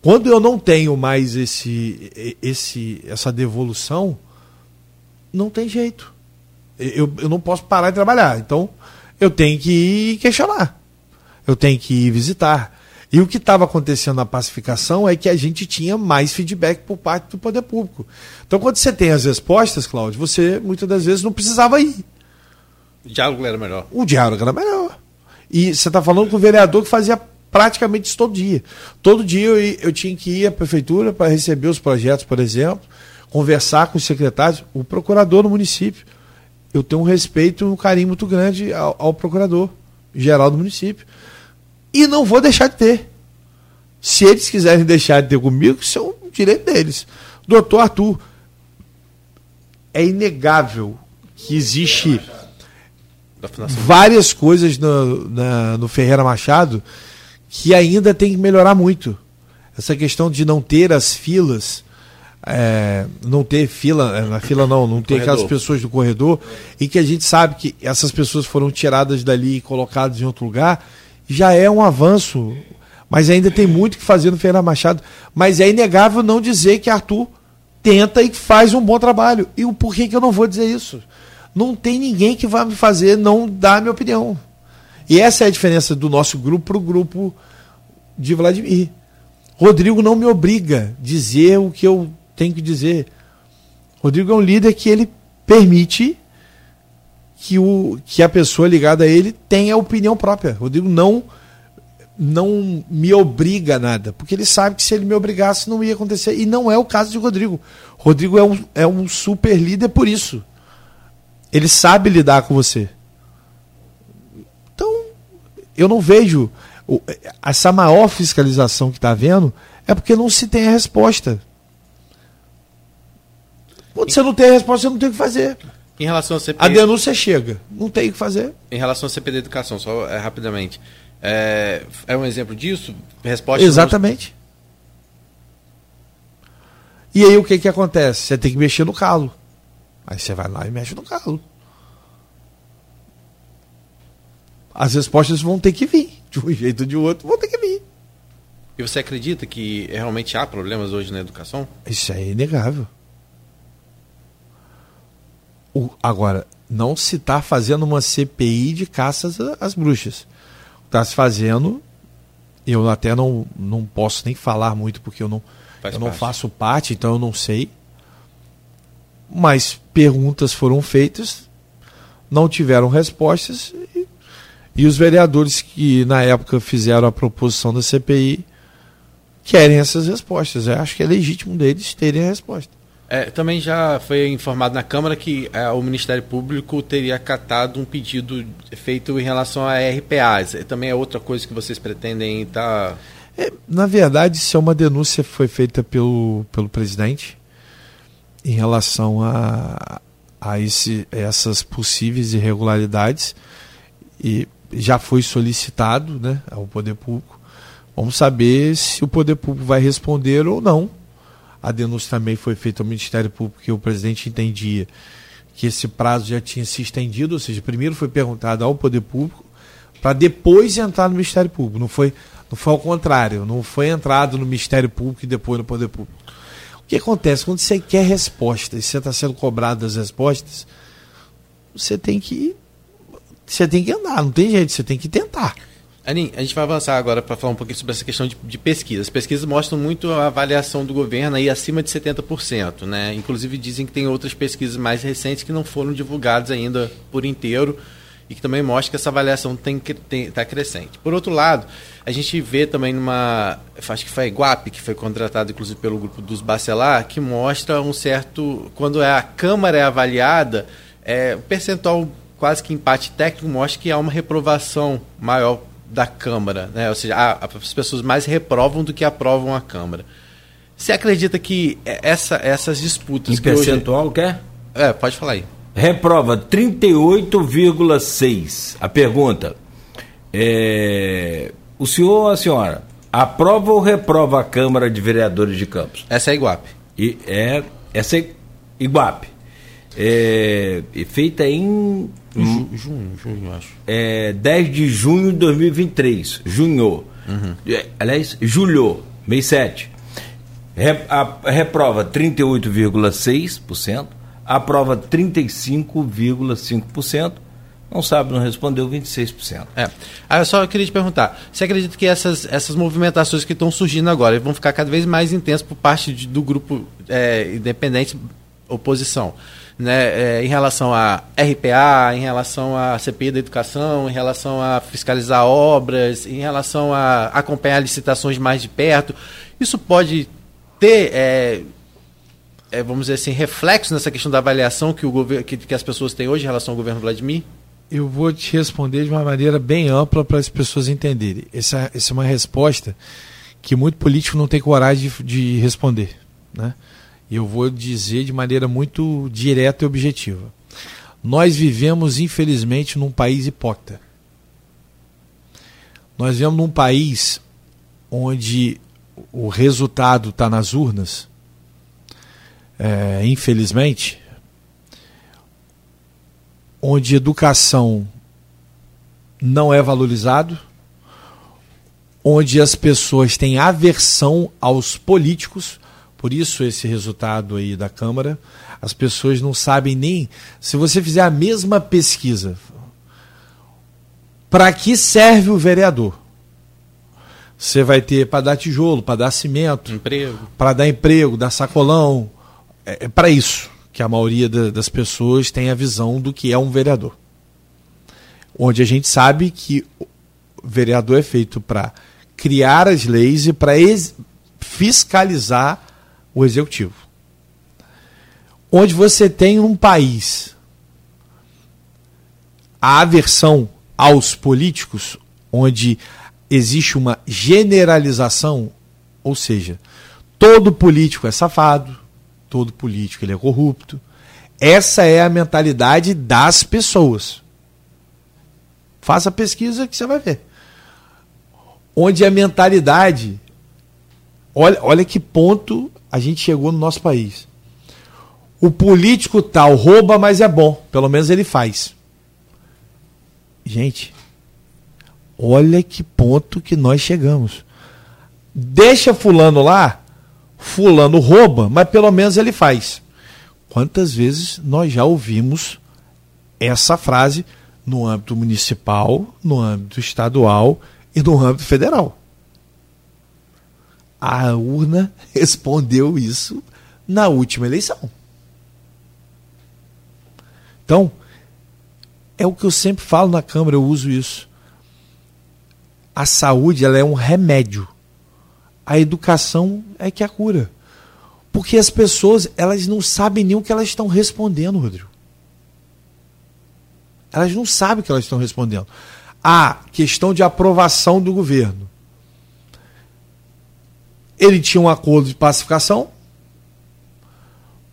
Quando eu não tenho mais esse, esse, essa devolução, não tem jeito. Eu, eu não posso parar de trabalhar. Então, eu tenho que questionar. Eu tenho que ir visitar. E o que estava acontecendo na pacificação é que a gente tinha mais feedback por parte do poder público. Então, quando você tem as respostas, Cláudio, você muitas das vezes não precisava ir. O diálogo era melhor. O diálogo era melhor. E você está falando com o vereador que fazia praticamente isso todo dia. Todo dia eu, eu tinha que ir à prefeitura para receber os projetos, por exemplo, conversar com os secretários, o procurador no município. Eu tenho um respeito e um carinho muito grande ao, ao procurador geral do município. E não vou deixar de ter. Se eles quiserem deixar de ter comigo, isso é um direito deles. Doutor Arthur, é inegável que existe várias coisas no, na, no Ferreira Machado que ainda tem que melhorar muito. Essa questão de não ter as filas, é, não ter fila, é, na fila não, não ter corredor. aquelas pessoas do corredor, e que a gente sabe que essas pessoas foram tiradas dali e colocadas em outro lugar, já é um avanço. Mas ainda tem muito que fazer no Ferreira Machado. Mas é inegável não dizer que Arthur tenta e faz um bom trabalho. E o porquê que eu não vou dizer isso? Não tem ninguém que vai me fazer não dar a minha opinião. E essa é a diferença do nosso grupo para o grupo de Vladimir. Rodrigo não me obriga a dizer o que eu tenho que dizer. Rodrigo é um líder que ele permite que, o, que a pessoa ligada a ele tenha opinião própria. Rodrigo não não me obriga a nada, porque ele sabe que se ele me obrigasse não ia acontecer. E não é o caso de Rodrigo. Rodrigo é um, é um super líder por isso. Ele sabe lidar com você. Então, eu não vejo essa maior fiscalização que está havendo é porque não se tem a resposta. Quando você não tem a resposta, você não tem o que fazer. Em relação ao CP... A denúncia chega, não tem o que fazer. Em relação ao CP da educação, só é, rapidamente. É, é um exemplo disso? Resposta Exatamente. E aí o que, que acontece? Você tem que mexer no calo. Aí você vai lá e mexe no calo. As respostas vão ter que vir. De um jeito ou de outro, vão ter que vir. E você acredita que realmente há problemas hoje na educação? Isso é inegável. O, agora, não se está fazendo uma CPI de caças às bruxas está se fazendo. Eu até não, não posso nem falar muito porque eu não, eu não faço parte, então eu não sei. Mas perguntas foram feitas, não tiveram respostas e, e os vereadores que na época fizeram a proposição da CPI querem essas respostas. Eu acho que é legítimo deles terem a resposta. É, também já foi informado na Câmara que é, o Ministério Público teria acatado um pedido feito em relação a RPAs. Também é outra coisa que vocês pretendem estar. Tá... É, na verdade, isso é uma denúncia que foi feita pelo, pelo presidente em relação a, a esse, essas possíveis irregularidades e já foi solicitado né, ao Poder Público. Vamos saber se o Poder Público vai responder ou não a denúncia também foi feita ao Ministério Público que o presidente entendia que esse prazo já tinha se estendido, ou seja, primeiro foi perguntado ao Poder Público para depois entrar no Ministério Público. Não foi, não foi ao contrário, não foi entrado no Ministério Público e depois no Poder Público. O que acontece? Quando você quer respostas, você está sendo cobrado das respostas, você tem que. Você tem que andar, não tem jeito, você tem que tentar. Anin, a gente vai avançar agora para falar um pouquinho sobre essa questão de, de pesquisa. As pesquisas mostram muito a avaliação do governo aí acima de 70%, né? Inclusive dizem que tem outras pesquisas mais recentes que não foram divulgadas ainda por inteiro e que também mostram que essa avaliação está crescente. Por outro lado, a gente vê também numa, acho que foi a Iguap, que foi contratada inclusive pelo grupo dos Bacelar, que mostra um certo, quando é a Câmara é avaliada, é, o percentual quase que empate técnico mostra que há uma reprovação maior da Câmara, né? ou seja, as pessoas mais reprovam do que aprovam a Câmara. Você acredita que essa, essas disputas. Em percentual, hoje... quer? É, pode falar aí. Reprova 38,6. A pergunta: é... o senhor ou a senhora aprova ou reprova a Câmara de Vereadores de Campos? Essa é Iguape. E é, essa é Iguape. É, feita em Ju, junho, junho, acho. É, 10 de junho de 2023. Junho. Uhum. É, aliás, julho, mês 7. a, reprova 38,6%, aprova 35,5%. Não sabe, não respondeu 26%. É. Aí eu só queria te perguntar: você acredita que essas, essas movimentações que estão surgindo agora vão ficar cada vez mais intensas por parte de, do grupo é, independente oposição. Né, é, em relação a RPA, em relação à CPI da educação, em relação a fiscalizar obras, em relação a acompanhar licitações mais de perto. Isso pode ter, é, é, vamos dizer assim, reflexo nessa questão da avaliação que, o governo, que, que as pessoas têm hoje em relação ao governo Vladimir? Eu vou te responder de uma maneira bem ampla para as pessoas entenderem. Essa, essa é uma resposta que muito político não tem coragem de, de responder. Né? E eu vou dizer de maneira muito direta e objetiva. Nós vivemos, infelizmente, num país hipócrita. Nós vivemos num país onde o resultado está nas urnas, é, infelizmente, onde educação não é valorizado, onde as pessoas têm aversão aos políticos, por isso esse resultado aí da Câmara, as pessoas não sabem nem se você fizer a mesma pesquisa, para que serve o vereador? Você vai ter para dar tijolo, para dar cimento, para dar emprego, dar sacolão, é, é para isso que a maioria da, das pessoas tem a visão do que é um vereador. Onde a gente sabe que o vereador é feito para criar as leis e para fiscalizar o executivo. Onde você tem um país a aversão aos políticos, onde existe uma generalização, ou seja, todo político é safado, todo político ele é corrupto. Essa é a mentalidade das pessoas. Faça a pesquisa que você vai ver. Onde a mentalidade. Olha, olha que ponto a gente chegou no nosso país. O político tal rouba, mas é bom. Pelo menos ele faz. Gente, olha que ponto que nós chegamos. Deixa fulano lá, fulano rouba, mas pelo menos ele faz. Quantas vezes nós já ouvimos essa frase no âmbito municipal, no âmbito estadual e no âmbito federal? A urna respondeu isso na última eleição. Então, é o que eu sempre falo na Câmara, eu uso isso. A saúde ela é um remédio a educação é que a cura. Porque as pessoas, elas não sabem nem o que elas estão respondendo, Rodrigo. Elas não sabem o que elas estão respondendo. A questão de aprovação do governo. Ele tinha um acordo de pacificação,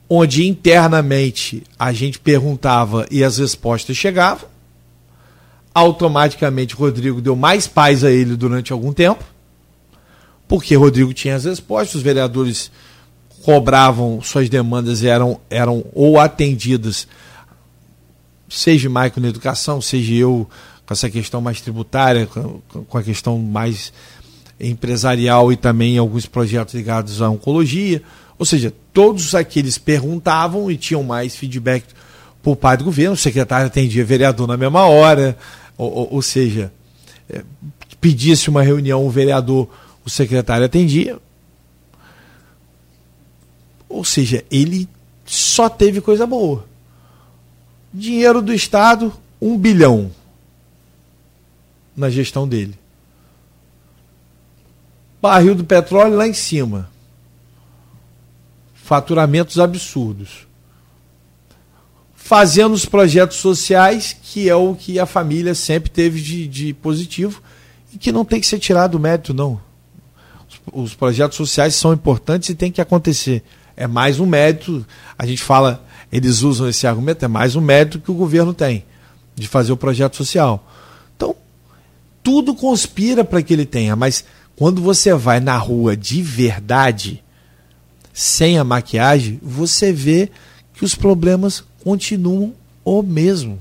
onde internamente a gente perguntava e as respostas chegavam. Automaticamente, Rodrigo deu mais paz a ele durante algum tempo porque Rodrigo tinha as respostas, os vereadores cobravam suas demandas eram, eram ou atendidas, seja Maico na educação, seja eu com essa questão mais tributária, com a questão mais empresarial e também alguns projetos ligados à oncologia. Ou seja, todos aqueles perguntavam e tinham mais feedback por parte do governo, o secretário atendia vereador na mesma hora, ou, ou, ou seja, é, pedia-se uma reunião, o vereador o secretário atendia. Ou seja, ele só teve coisa boa. Dinheiro do Estado, um bilhão na gestão dele. Barril do petróleo lá em cima. Faturamentos absurdos. Fazendo os projetos sociais, que é o que a família sempre teve de, de positivo, e que não tem que ser tirado do mérito, não os projetos sociais são importantes e tem que acontecer. É mais um mérito, a gente fala, eles usam esse argumento, é mais um mérito que o governo tem de fazer o projeto social. Então, tudo conspira para que ele tenha, mas quando você vai na rua de verdade, sem a maquiagem, você vê que os problemas continuam o mesmo.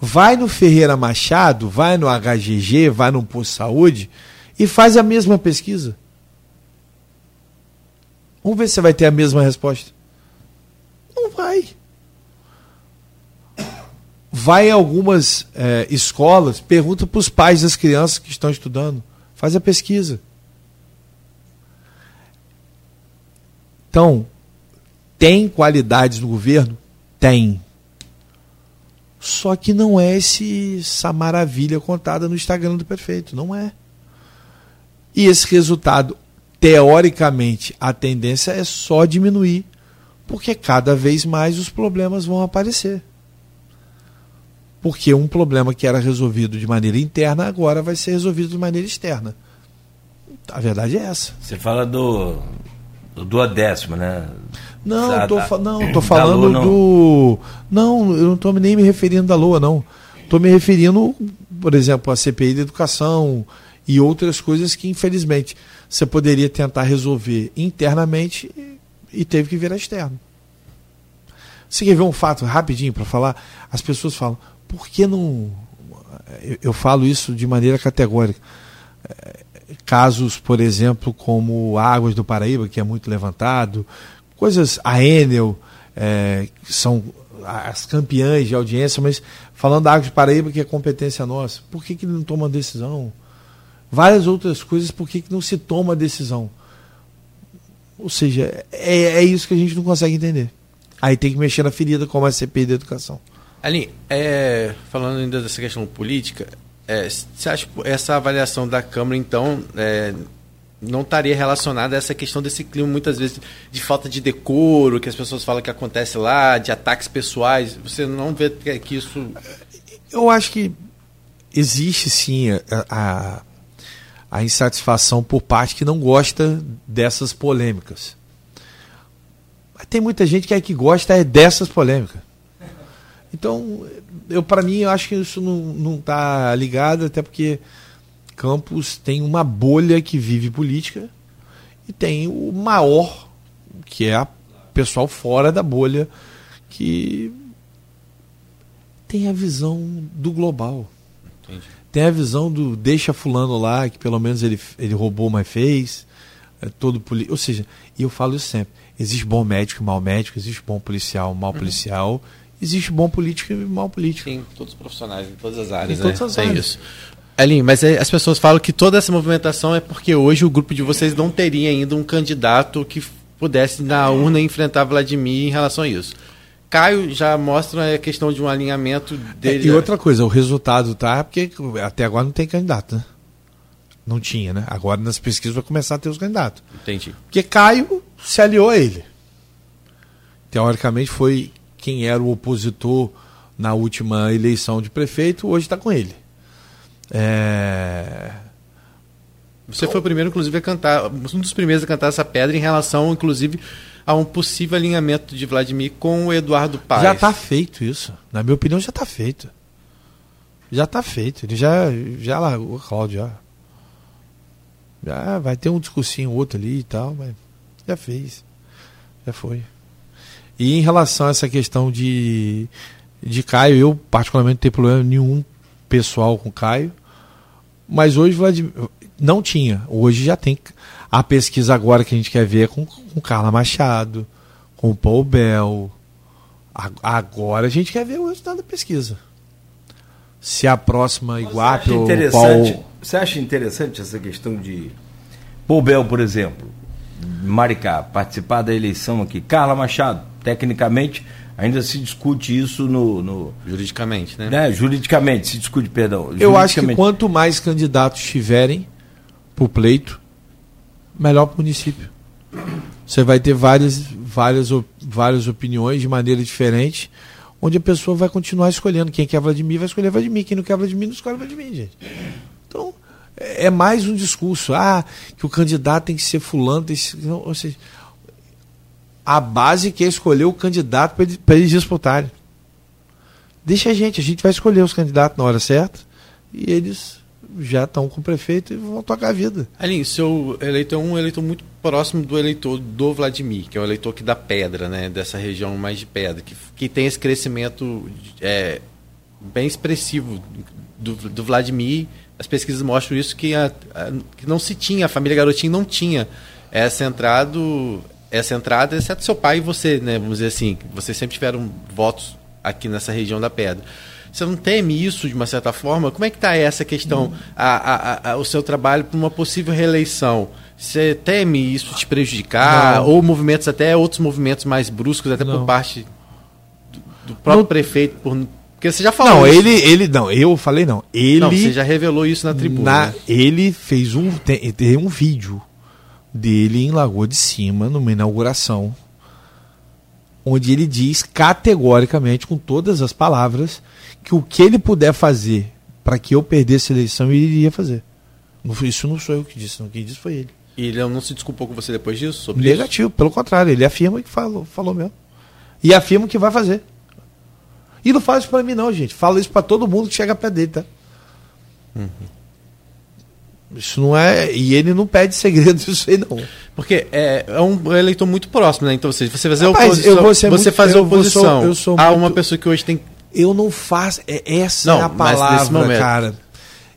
Vai no Ferreira Machado, vai no HGG, vai no Posto Saúde, e faz a mesma pesquisa. Vamos ver se você vai ter a mesma resposta. Não vai. Vai em algumas é, escolas, pergunta para os pais das crianças que estão estudando. Faz a pesquisa. Então, Tem qualidades no governo? Tem. Só que não é essa maravilha contada no Instagram do prefeito. Não é. E esse resultado, teoricamente, a tendência é só diminuir, porque cada vez mais os problemas vão aparecer. Porque um problema que era resolvido de maneira interna agora vai ser resolvido de maneira externa. A verdade é essa. Você fala do, do duodécimo, né? Não, Da- tô, da- não, tô falando Lua, não. do. Não, eu não estou nem me referindo da Lua, não. Estou me referindo, por exemplo, à CPI da educação e outras coisas que, infelizmente, você poderia tentar resolver internamente e- e teve que virar externo. Você quer ver um fato rapidinho para falar? As pessoas falam, por que não. Eu, eu falo isso de maneira categórica. É, Casos, por exemplo, como Águas do Paraíba, que é muito levantado, coisas, a Enel, é, que são as campeãs de audiência, mas falando da Águas do Paraíba, que é competência nossa, por que, que não toma decisão? Várias outras coisas, por que, não se toma decisão? Ou seja, é, é isso que a gente não consegue entender. Aí tem que mexer na ferida, como a CPI da educação. Ali, é, falando ainda dessa questão política, é, você acha que essa avaliação da Câmara, então, é, não estaria relacionada a essa questão desse clima, muitas vezes, de falta de decoro, que as pessoas falam que acontece lá, de ataques pessoais? Você não vê que, que isso. Eu acho que existe sim a, a, a insatisfação por parte que não gosta dessas polêmicas. Mas tem muita gente que é que gosta é dessas polêmicas. Então, eu para mim, eu acho que isso não, não tá ligado, até porque Campos tem uma bolha que vive política e tem o maior, que é a pessoal fora da bolha, que tem a visão do global. Entendi. Tem a visão do deixa fulano lá, que pelo menos ele, ele roubou, mas fez. É todo poli... Ou seja, e eu falo isso sempre: existe bom médico e mau médico, existe bom policial e mau policial, existe bom político e mau político. Sim, todos os profissionais, em todas as áreas. Em todas né? as Tem áreas. isso. Aline, mas é, as pessoas falam que toda essa movimentação é porque hoje o grupo de vocês não teria ainda um candidato que pudesse na urna enfrentar Vladimir em relação a isso. Caio já mostra a questão de um alinhamento dele. É, E outra coisa, o resultado tá, porque até agora não tem candidato, né? Não tinha, né? Agora nas pesquisas vai começar a ter os candidatos. Entendi. Porque Caio se aliou a ele. Teoricamente foi quem era o opositor na última eleição de prefeito, hoje está com ele. É... Você foi o primeiro, inclusive, a cantar, um dos primeiros a cantar essa pedra em relação, inclusive, a um possível alinhamento de Vladimir com o Eduardo Paes. Já está feito isso. Na minha opinião, já está feito. Já está feito. Ele já, já largou, Cláudio, já. Já vai ter um discursinho outro ali e tal, mas já fez. Já foi. E em relação a essa questão de, de Caio, eu particularmente não tenho problema nenhum pessoal com Caio. Mas hoje Vladimir, não tinha. Hoje já tem. A pesquisa agora que a gente quer ver é com, com Carla Machado, com o Paul Bell. A- Agora a gente quer ver o resultado da pesquisa. Se a próxima Iguape ou Paul. Você acha interessante essa questão de Paul Bel, por exemplo, Maricá, participar da eleição aqui? Carla Machado, tecnicamente, ainda se discute isso no. no- Juridicamente, né? né, juridicamente, se discute, perdão. Eu acho que quanto mais candidatos tiverem para o pleito, melhor para o município. Você vai ter várias, várias, várias opiniões de maneira diferente, onde a pessoa vai continuar escolhendo. Quem quer Vladimir vai escolher Vladimir, quem não quer Vladimir não escolhe Vladimir, gente. Então, é é mais um discurso. Ah, que o candidato tem que ser fulano, tem que ser, ou seja, a base quer escolher o candidato para pra eles disputarem. Deixa a gente, a gente vai escolher os candidatos na hora certa e eles já estão com o prefeito e vão tocar a vida. Aline, seu eleitor é um eleitor muito próximo do eleitor do Vladimir, que é o eleitor que dá pedra, né? Dessa região mais de pedra, que, que tem esse crescimento é, bem expressivo do, do Vladimir. As pesquisas mostram isso que, a- a- que não se tinha, a família Garotinho não tinha essa entrada, essa entrada, exceto seu pai e você, né? Vamos dizer assim, vocês sempre tiveram votos aqui nessa região da pedra. Você não teme isso de uma certa forma? Como é que está essa questão, a, a, a, o seu trabalho para uma possível reeleição? Você teme isso te prejudicar? Não. Ou movimentos, até outros movimentos mais bruscos, até não. por parte do, do próprio não. prefeito, por porque você já falou. Não, isso. ele, ele. Não, eu falei não. Ele. Não, você já revelou isso na tribuna. Na, né? Ele fez um. Tem, tem um vídeo dele em Lagoa de Cima, numa inauguração, onde ele diz categoricamente, com todas as palavras, que o que ele puder fazer para que eu perdesse a eleição, ele iria fazer. Isso não sou eu que disse, não. Quem disse foi ele. E ele não se desculpou com você depois disso? Sobre Negativo, isso? pelo contrário, ele afirma que falou, falou mesmo. E afirma que vai fazer. E não fala isso pra mim, não, gente. Fala isso para todo mundo que chega perto dele, tá? Uhum. Isso não é. E ele não pede segredo disso aí, não. Porque é, é um eleitor muito próximo, né? Então, você, você fazer Rapaz, oposição. Eu vou ser você muito, fazer oposição eu sou, eu a uma pessoa que hoje tem. Eu não faço. É, essa não, é a palavra, cara.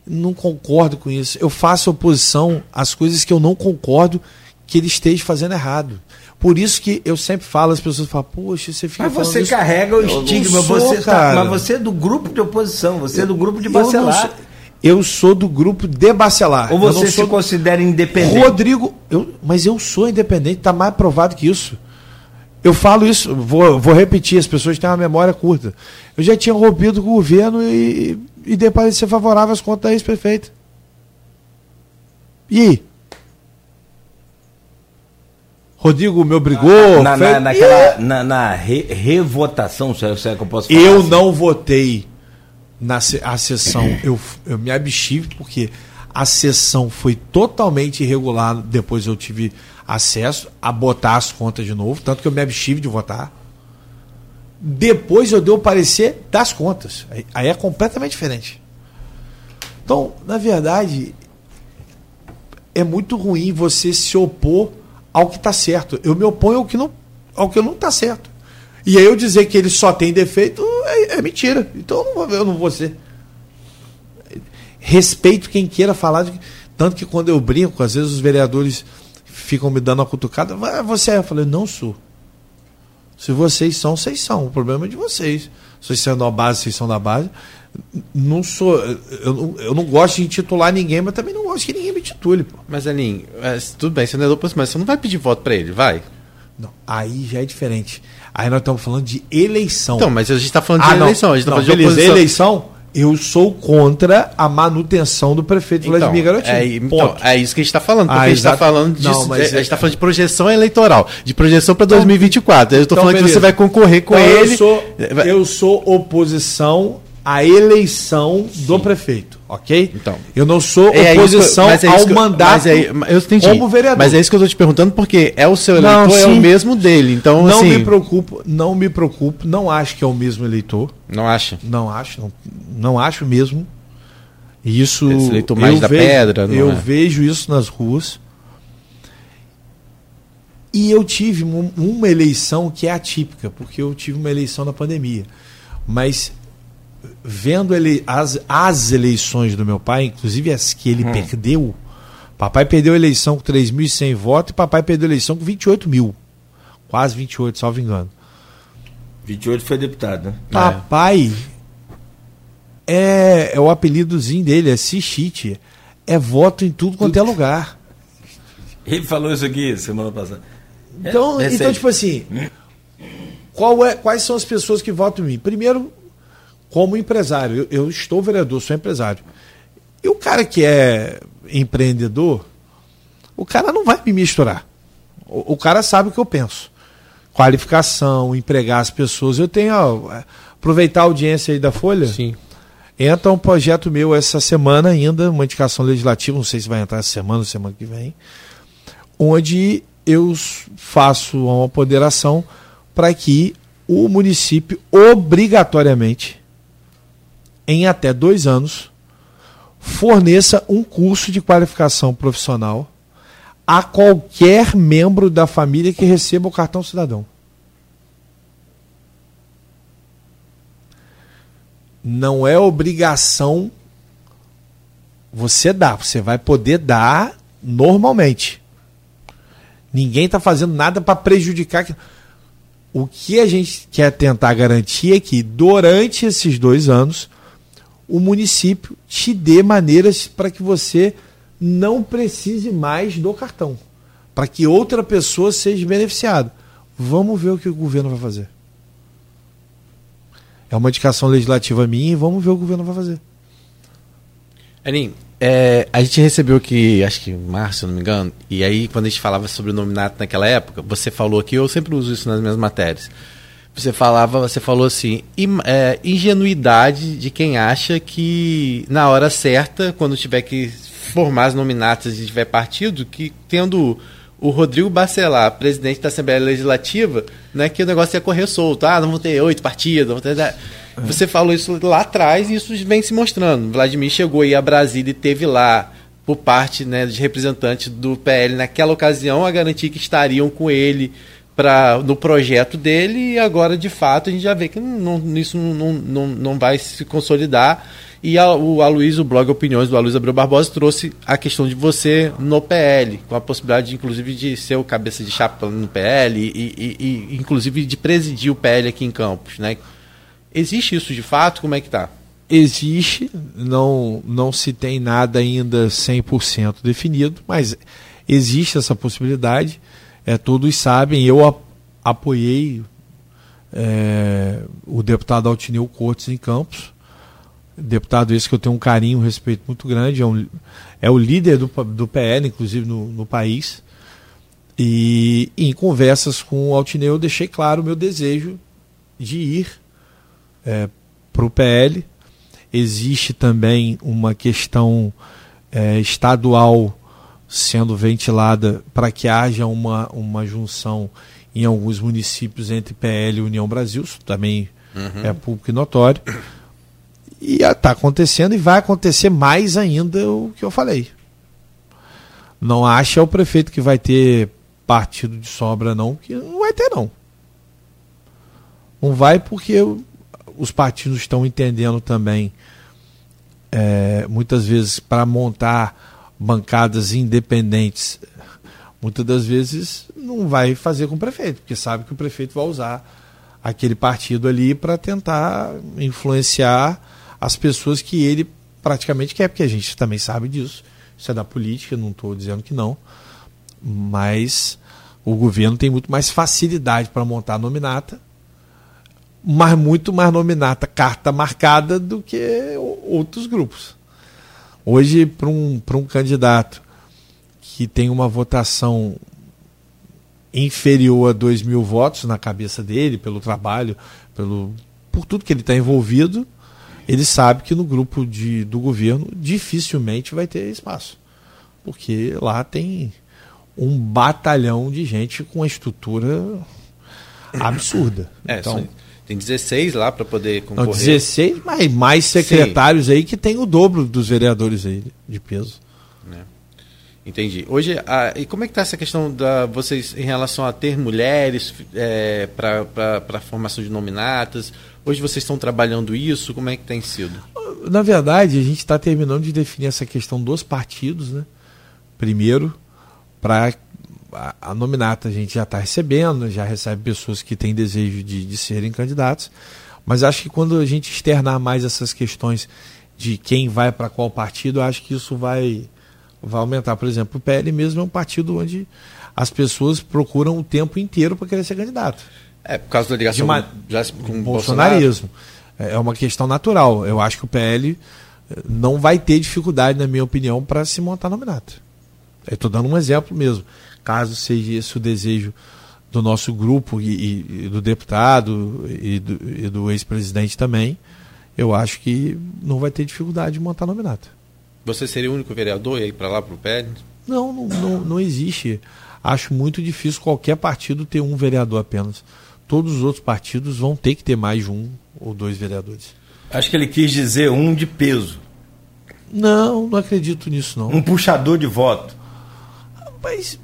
Não concordo com isso. Eu faço oposição às coisas que eu não concordo que ele esteja fazendo errado. Por isso que eu sempre falo, as pessoas falam, poxa, você fica Mas você isso. carrega o estigma, sou, você tá, mas você é do grupo de oposição, você é do grupo de bacelar. Eu sou do grupo de bacelar. Ou você se considera independente? Rodrigo, eu, mas eu sou independente, está mais provado que isso. Eu falo isso, vou, vou repetir, as pessoas têm uma memória curta. Eu já tinha rompido com o governo e, e depois de ser favorável às contas da ex-prefeita. E aí? Rodrigo me obrigou. Na, na, naquela, na, na re, revotação, se é que eu posso falar. Eu assim. não votei na a sessão. Eu, eu me abstive porque a sessão foi totalmente irregular. Depois eu tive acesso a botar as contas de novo, tanto que eu me abstive de votar. Depois eu dei o parecer das contas. Aí, aí é completamente diferente. Então, na verdade, é muito ruim você se opor ao que está certo. Eu me oponho ao que não ao que não está certo. E aí eu dizer que ele só tem defeito é, é mentira. Então eu não, vou, eu não vou ser. Respeito quem queira falar. De, tanto que quando eu brinco, às vezes os vereadores ficam me dando uma cutucada. Você é? Eu falei, não sou. Se vocês são, vocês são. O problema é de vocês. Se vocês são da base, vocês são da base não sou. Eu, não, eu não gosto de intitular ninguém, mas também não gosto que ninguém me titule. Pô. Mas, Aninho, é, tudo bem, você não é do mas você não vai pedir voto para ele, vai? Não, aí já é diferente. Aí nós estamos falando de eleição. Então, mas a gente está falando de ah, eleição, a gente está falando beleza, de eleição, eu sou contra a manutenção do prefeito então, Vladimir Garotinho. É, então, é isso que a gente está falando. Porque ah, a gente está falando disso. Não, mas é, a gente está falando de projeção eleitoral, de projeção para então, 2024. Eu estou então, falando beleza. que você vai concorrer com então, ele. Eu sou, eu sou oposição a eleição do prefeito, ok? Então, eu não sou é oposição é ao mandato é, eu entendi, como vereador. Mas é isso que eu estou te perguntando porque é o seu eleitor, não, é o mesmo dele. Então, não assim... me preocupo, não me preocupo, não acho que é o mesmo eleitor. Não acha? Não acho, não, não acho mesmo. Isso Esse eleitor mais eu da vejo, pedra, eu é? vejo isso nas ruas. E eu tive uma eleição que é atípica, porque eu tive uma eleição na pandemia. Mas vendo ele, as, as eleições do meu pai, inclusive as que ele hum. perdeu, papai perdeu a eleição com 3.100 votos e papai perdeu a eleição com 28 mil. Quase 28, salvo engano. 28 foi deputado, né? Papai é, é o apelidozinho dele, é Cichite. É voto em tudo quanto é lugar. Ele falou isso aqui semana passada. Então, é, então tipo assim, qual é, quais são as pessoas que votam em mim? Primeiro, como empresário. Eu, eu, estou vereador, sou empresário. E o cara que é empreendedor, o cara não vai me misturar. O, o cara sabe o que eu penso. Qualificação, empregar as pessoas. Eu tenho, ó, aproveitar a audiência aí da Folha. Sim. Entra um projeto meu essa semana ainda, uma indicação legislativa, não sei se vai entrar essa semana ou semana que vem, onde eu faço uma apoderação para que o município obrigatoriamente em até dois anos, forneça um curso de qualificação profissional a qualquer membro da família que receba o cartão cidadão. Não é obrigação você dar, você vai poder dar normalmente. Ninguém está fazendo nada para prejudicar. O que a gente quer tentar garantir é que durante esses dois anos o município te dê maneiras para que você não precise mais do cartão, para que outra pessoa seja beneficiada. Vamos ver o que o governo vai fazer. É uma indicação legislativa minha e vamos ver o que o governo vai fazer. Aninho, é, a gente recebeu aqui, acho que em março, se não me engano, e aí quando a gente falava sobre o nominato naquela época, você falou aqui, eu sempre uso isso nas minhas matérias. Você falava, você falou assim, é, ingenuidade de quem acha que na hora certa, quando tiver que formar as nominatas e tiver partido, que tendo o Rodrigo Bacelar, presidente da Assembleia Legislativa, né, que o negócio ia correr solto. Ah, não vão ter oito partidos, vão ter. Você falou isso lá atrás e isso vem se mostrando. Vladimir chegou aí a Brasília e teve lá, por parte né, de representantes do PL naquela ocasião, a garantir que estariam com ele pra, no projeto dele e agora, de fato, a gente já vê que não, isso não, não, não vai se consolidar. E a, o Aloysio, o blog Opiniões do Aloysio Abreu Barbosa, trouxe a questão de você no PL, com a possibilidade, inclusive, de ser o cabeça de chapa no PL e, e, e inclusive, de presidir o PL aqui em Campos, né? Existe isso de fato? Como é que está? Existe, não, não se tem nada ainda 100% definido, mas existe essa possibilidade. É, todos sabem, eu apoiei é, o deputado Altineu Cortes em Campos, deputado esse que eu tenho um carinho, um respeito muito grande, é, um, é o líder do, do PL, inclusive no, no país. E em conversas com o Altineu eu deixei claro o meu desejo de ir é, para o PL. Existe também uma questão é, estadual sendo ventilada para que haja uma, uma junção em alguns municípios entre PL e União Brasil, isso também uhum. é público e notório. E está acontecendo e vai acontecer mais ainda o que eu falei. Não acha o prefeito que vai ter partido de sobra, não, que não vai ter, não. Não vai porque os partidos estão entendendo também, é, muitas vezes, para montar bancadas independentes, muitas das vezes não vai fazer com o prefeito, porque sabe que o prefeito vai usar aquele partido ali para tentar influenciar as pessoas que ele praticamente quer, porque a gente também sabe disso. Isso é da política, não estou dizendo que não. Mas o governo tem muito mais facilidade para montar a nominata, mas muito mais nominata carta marcada do que outros grupos. Hoje, para um, um candidato que tem uma votação inferior a 2 mil votos na cabeça dele, pelo trabalho, pelo, por tudo que ele está envolvido, ele sabe que no grupo de, do governo dificilmente vai ter espaço. Porque lá tem um batalhão de gente com uma estrutura absurda. É, então, tem 16 lá para poder concorrer. Não, 16, mas mais secretários Sim. aí que tem o dobro dos vereadores aí de peso. É. Entendi. Hoje, a, e como é que está essa questão da vocês em relação a ter mulheres é, para a formação de nominatas? Hoje vocês estão trabalhando isso? Como é que tem sido? Na verdade, a gente está terminando de definir essa questão dos partidos, né? Primeiro, para a, a, nominata a gente já está recebendo, já recebe pessoas que têm desejo de, de serem candidatos, mas acho que quando a gente externar mais essas questões de quem vai para qual partido, acho que isso vai, vai aumentar. Por exemplo, o PL mesmo é um partido onde as pessoas procuram o tempo inteiro para querer ser candidato. É, por causa da ligação ma... já com o bolsonarismo. É, é uma questão natural. Eu acho que o PL eh, não vai ter dificuldade, na minha opinião, para se montar nominato. Estou dando um exemplo mesmo. Caso seja esse o desejo do nosso grupo e, e, e do deputado e do, do ex-presidente também, eu acho que não vai ter dificuldade de montar nominato. Você seria o único vereador e ir para lá para o PL? Não, não, não, não existe. Acho muito difícil qualquer partido ter um vereador apenas todos os outros partidos vão ter que ter mais de um ou dois vereadores. Acho que ele quis dizer um de peso. Não, não acredito nisso não. Um puxador de voto. Mas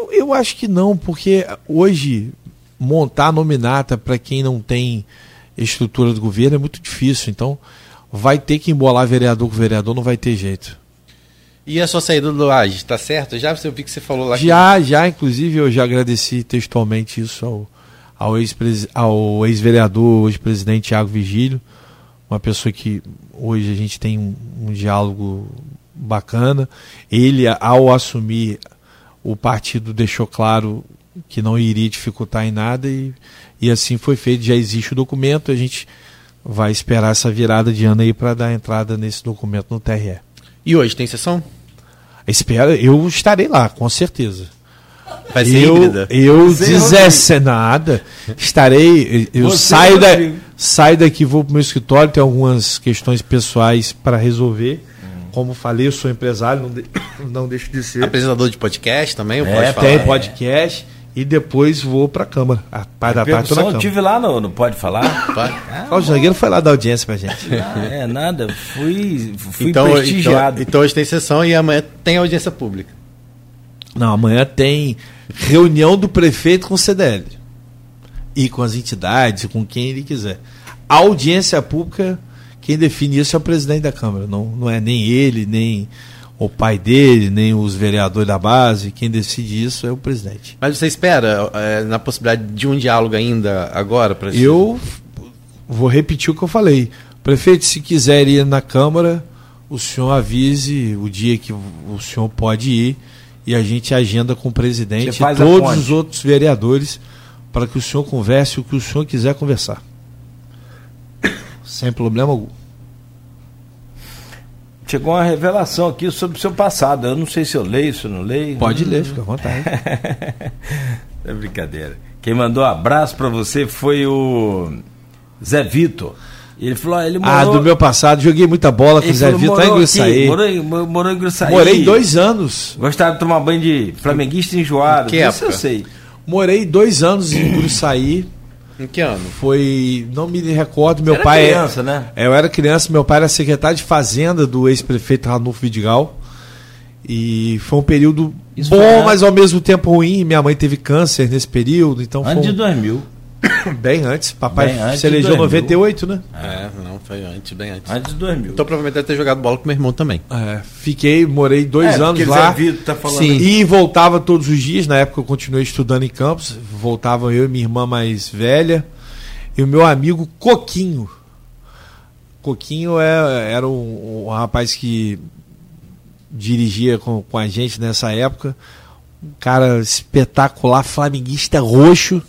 eu, eu acho que não, porque hoje montar nominata para quem não tem estrutura do governo é muito difícil. Então vai ter que embolar vereador com vereador, não vai ter jeito. E a sua saída do AGE, está certo? Já eu vi que você falou lá. Já, que... já, inclusive eu já agradeci textualmente isso ao, ao ex-vereador, ex ex-presidente Tiago Vigílio, uma pessoa que hoje a gente tem um, um diálogo bacana. Ele, ao assumir o partido, deixou claro que não iria dificultar em nada e, e assim foi feito. Já existe o documento, a gente vai esperar essa virada de ano aí para dar entrada nesse documento no TRE. E hoje tem sessão? Espera, eu estarei lá, com certeza. Vai ser eu, híbrida. Eu dezesse nada, estarei. Eu saio, da, saio daqui, vou para o meu escritório, tem algumas questões pessoais para resolver. Como falei, eu sou empresário, não, de, não deixo de ser. Apresentador de podcast também? É, tem podcast. E depois vou para a Câmara. A pai da tarde Eu tive lá no, no Pode Falar. Ah, o Jangueiro foi lá dar audiência pra gente. Ah, é, nada. Fui, fui então, prestigiado. Então, então hoje tem sessão e amanhã tem audiência pública. Não, amanhã tem reunião do prefeito com o CDL. E com as entidades, com quem ele quiser. A audiência pública, quem define isso é o presidente da Câmara. Não, não é nem ele, nem o pai dele, nem os vereadores da base. Quem decide isso é o presidente. Mas você espera é, na possibilidade de um diálogo ainda agora? Pra eu vou repetir o que eu falei. Prefeito, se quiser ir na Câmara, o senhor avise o dia que o senhor pode ir e a gente agenda com o presidente e todos os outros vereadores para que o senhor converse o que o senhor quiser conversar. Sem problema algum. Chegou uma revelação aqui sobre o seu passado. Eu não sei se eu leio, se eu não leio. Pode ler, fica à vontade. é brincadeira. Quem mandou um abraço para você foi o Zé Vitor. Ele falou, ah, ele morou... Ah, do meu passado, joguei muita bola com o Zé Vitor em Gruçaí. Morou, morou em Gruçaí. Morei dois anos. Gostava de tomar banho de flamenguista enjoado. Que Isso eu sei. Morei dois anos em Gruçaí. Em que ano? Foi, não me recordo, meu era pai... Era criança, né? É, eu era criança, meu pai era secretário de fazenda do ex-prefeito Ranulfo Vidigal. E foi um período Isso bom, mas ao mesmo tempo ruim. Minha mãe teve câncer nesse período, então Antes foi de 2000. Bem antes. Papai bem antes se elegeu em 98, né? É, não, foi antes, bem antes. Antes de 2000. Então provavelmente deve ter jogado bola com meu irmão também. É, fiquei, morei dois é, anos lá. Tá Sim, e voltava todos os dias. Na época eu continuei estudando em Campos. Voltava eu e minha irmã mais velha. E o meu amigo Coquinho. Coquinho é, era um, um rapaz que dirigia com, com a gente nessa época. Um cara espetacular, flamenguista roxo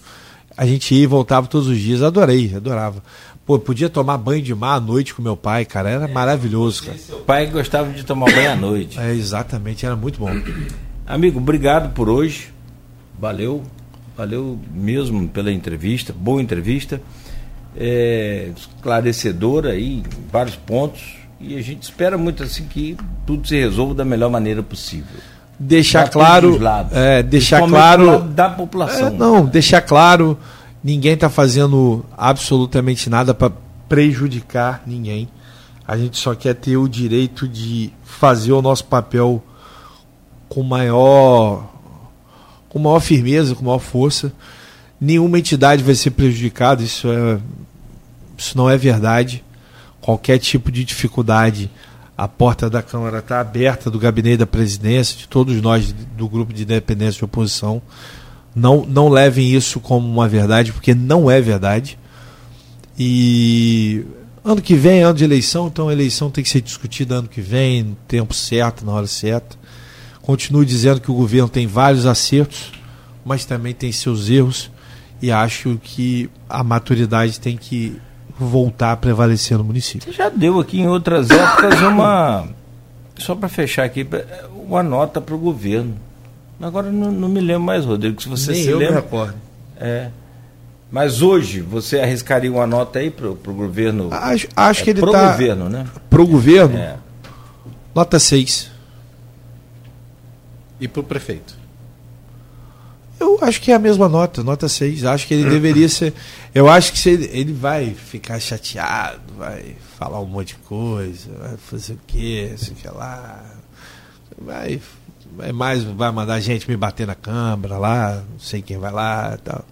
a gente ia e voltava todos os dias. Adorei, adorava. Pô, podia tomar banho de mar à noite com meu pai, cara. Era é, maravilhoso, cara. Seu pai gostava de tomar banho à noite. É, exatamente, era muito bom. Amigo, obrigado por hoje. Valeu. Valeu mesmo pela entrevista. Boa entrevista. É, esclarecedora aí, em vários pontos. E a gente espera muito assim que tudo se resolva da melhor maneira possível deixar claro, é, deixar claro da população. É, não, deixar claro, ninguém está fazendo absolutamente nada para prejudicar ninguém. A gente só quer ter o direito de fazer o nosso papel com maior com maior firmeza, com maior força. Nenhuma entidade vai ser prejudicada, isso é isso não é verdade. Qualquer tipo de dificuldade a porta da Câmara está aberta do gabinete da presidência, de todos nós do grupo de independência de oposição. Não, não levem isso como uma verdade, porque não é verdade. E ano que vem é ano de eleição, então a eleição tem que ser discutida ano que vem, no tempo certo, na hora certa. Continuo dizendo que o governo tem vários acertos, mas também tem seus erros, e acho que a maturidade tem que voltar a prevalecer no município. Você já deu aqui em outras épocas uma. Só para fechar aqui, uma nota para o governo. Agora não, não, me lembro mais, Rodrigo, se você Nem se eu lembra. Me recordo. É. Mas hoje você arriscaria uma nota aí para o governo? Acho, acho é, que ele está. Pro tá... governo, né? Pro governo? É. Nota 6. E para o prefeito? Eu acho que é a mesma nota, nota 6. Acho que ele deveria ser. Eu acho que ele, ele vai ficar chateado, vai falar um monte de coisa, vai fazer o quê, sei lá. Vai, vai mais, vai mandar gente me bater na câmara lá, não sei quem vai lá tal.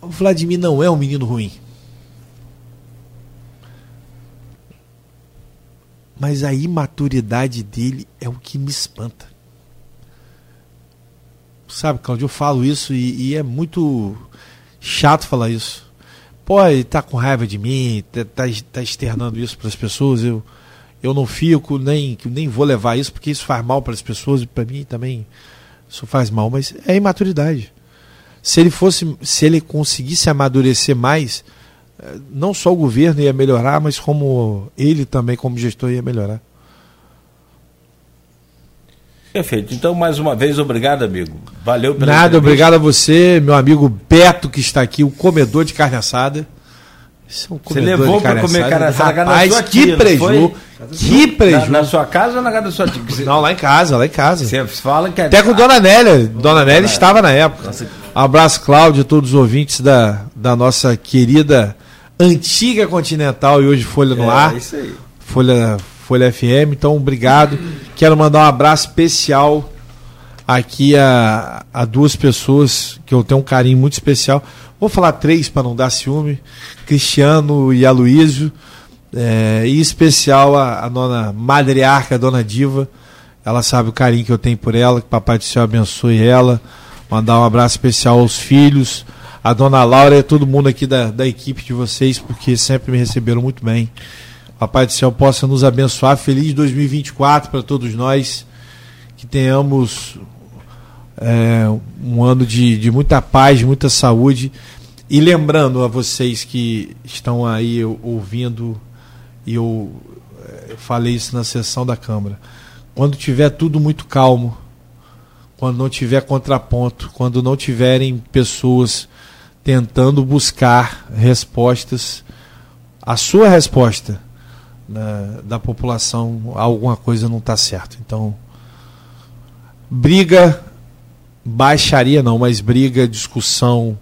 O Vladimir não é um menino ruim. Mas a imaturidade dele é o que me espanta. Sabe, Claudio, eu falo isso e, e é muito chato falar isso. Pô, ele tá com raiva de mim, tá, tá, tá externando isso para as pessoas. Eu, eu não fico, nem, nem vou levar isso, porque isso faz mal para as pessoas e para mim também isso faz mal, mas é imaturidade. Se ele fosse, se ele conseguisse amadurecer mais, eh, não só o governo ia melhorar, mas como ele também como gestor ia melhorar. Perfeito. Então, mais uma vez, obrigado, amigo. Valeu pela Nada, obrigado a você, meu amigo Beto, que está aqui, o comedor de carne assada. É um você levou para comer carne assada Rapaz, na sua tia, que preju. Que preju. Na, na, sua casa ou na casa da sua tia? Não, lá em casa, lá em casa. Você fala que é... Até com Dona Nélia. Dona Nélia estava na época. Nossa. Abraço, Cláudio, todos os ouvintes da, da nossa querida antiga Continental e hoje Folha no é, Ar. É isso aí. Folha, Folha FM. Então, obrigado. Quero mandar um abraço especial aqui a, a duas pessoas que eu tenho um carinho muito especial. Vou falar três para não dar ciúme: Cristiano e Aloísio. É, e especial a, a dona Madrearca, a dona Diva. Ela sabe o carinho que eu tenho por ela. Que Papai do Céu abençoe ela. Mandar um abraço especial aos filhos, a dona Laura e todo mundo aqui da, da equipe de vocês, porque sempre me receberam muito bem. Papai do Céu possa nos abençoar. Feliz 2024 para todos nós. Que tenhamos é, um ano de, de muita paz, muita saúde. E lembrando a vocês que estão aí ouvindo, e eu, eu falei isso na sessão da Câmara. Quando tiver tudo muito calmo, quando não tiver contraponto, quando não tiverem pessoas tentando buscar respostas, a sua resposta né, da população, alguma coisa não está certo. Então, briga, baixaria não, mas briga, discussão,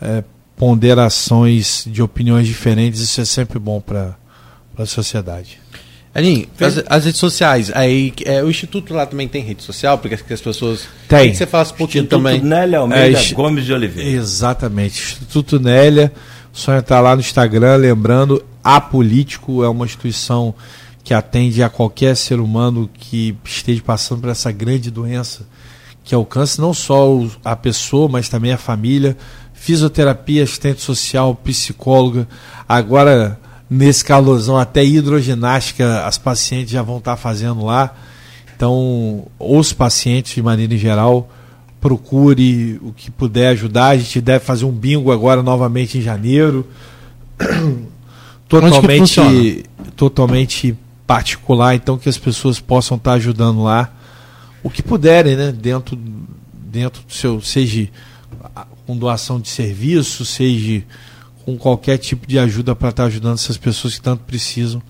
é, ponderações de opiniões diferentes, isso é sempre bom para a sociedade. Aninho, as, as, redes sociais, aí é, o Instituto lá também tem rede social, porque as pessoas. Tem. Que você fala um pouquinho Instituto também. Nélia Almeida é, Gomes de Oliveira. Exatamente. Instituto Nélia, só entrar lá no Instagram, lembrando, a Político é uma instituição que atende a qualquer ser humano que esteja passando por essa grande doença, que alcance não só a pessoa, mas também a família. Fisioterapia, assistente social, psicóloga. Agora, nesse calorzão, até hidroginástica as pacientes já vão estar fazendo lá. Então, os pacientes, de maneira geral, procure o que puder ajudar. A gente deve fazer um bingo agora novamente em janeiro. totalmente, totalmente particular, então que as pessoas possam estar ajudando lá o que puderem, né? Dentro, dentro do seu, seja com doação de serviço, seja com qualquer tipo de ajuda para estar ajudando essas pessoas que tanto precisam.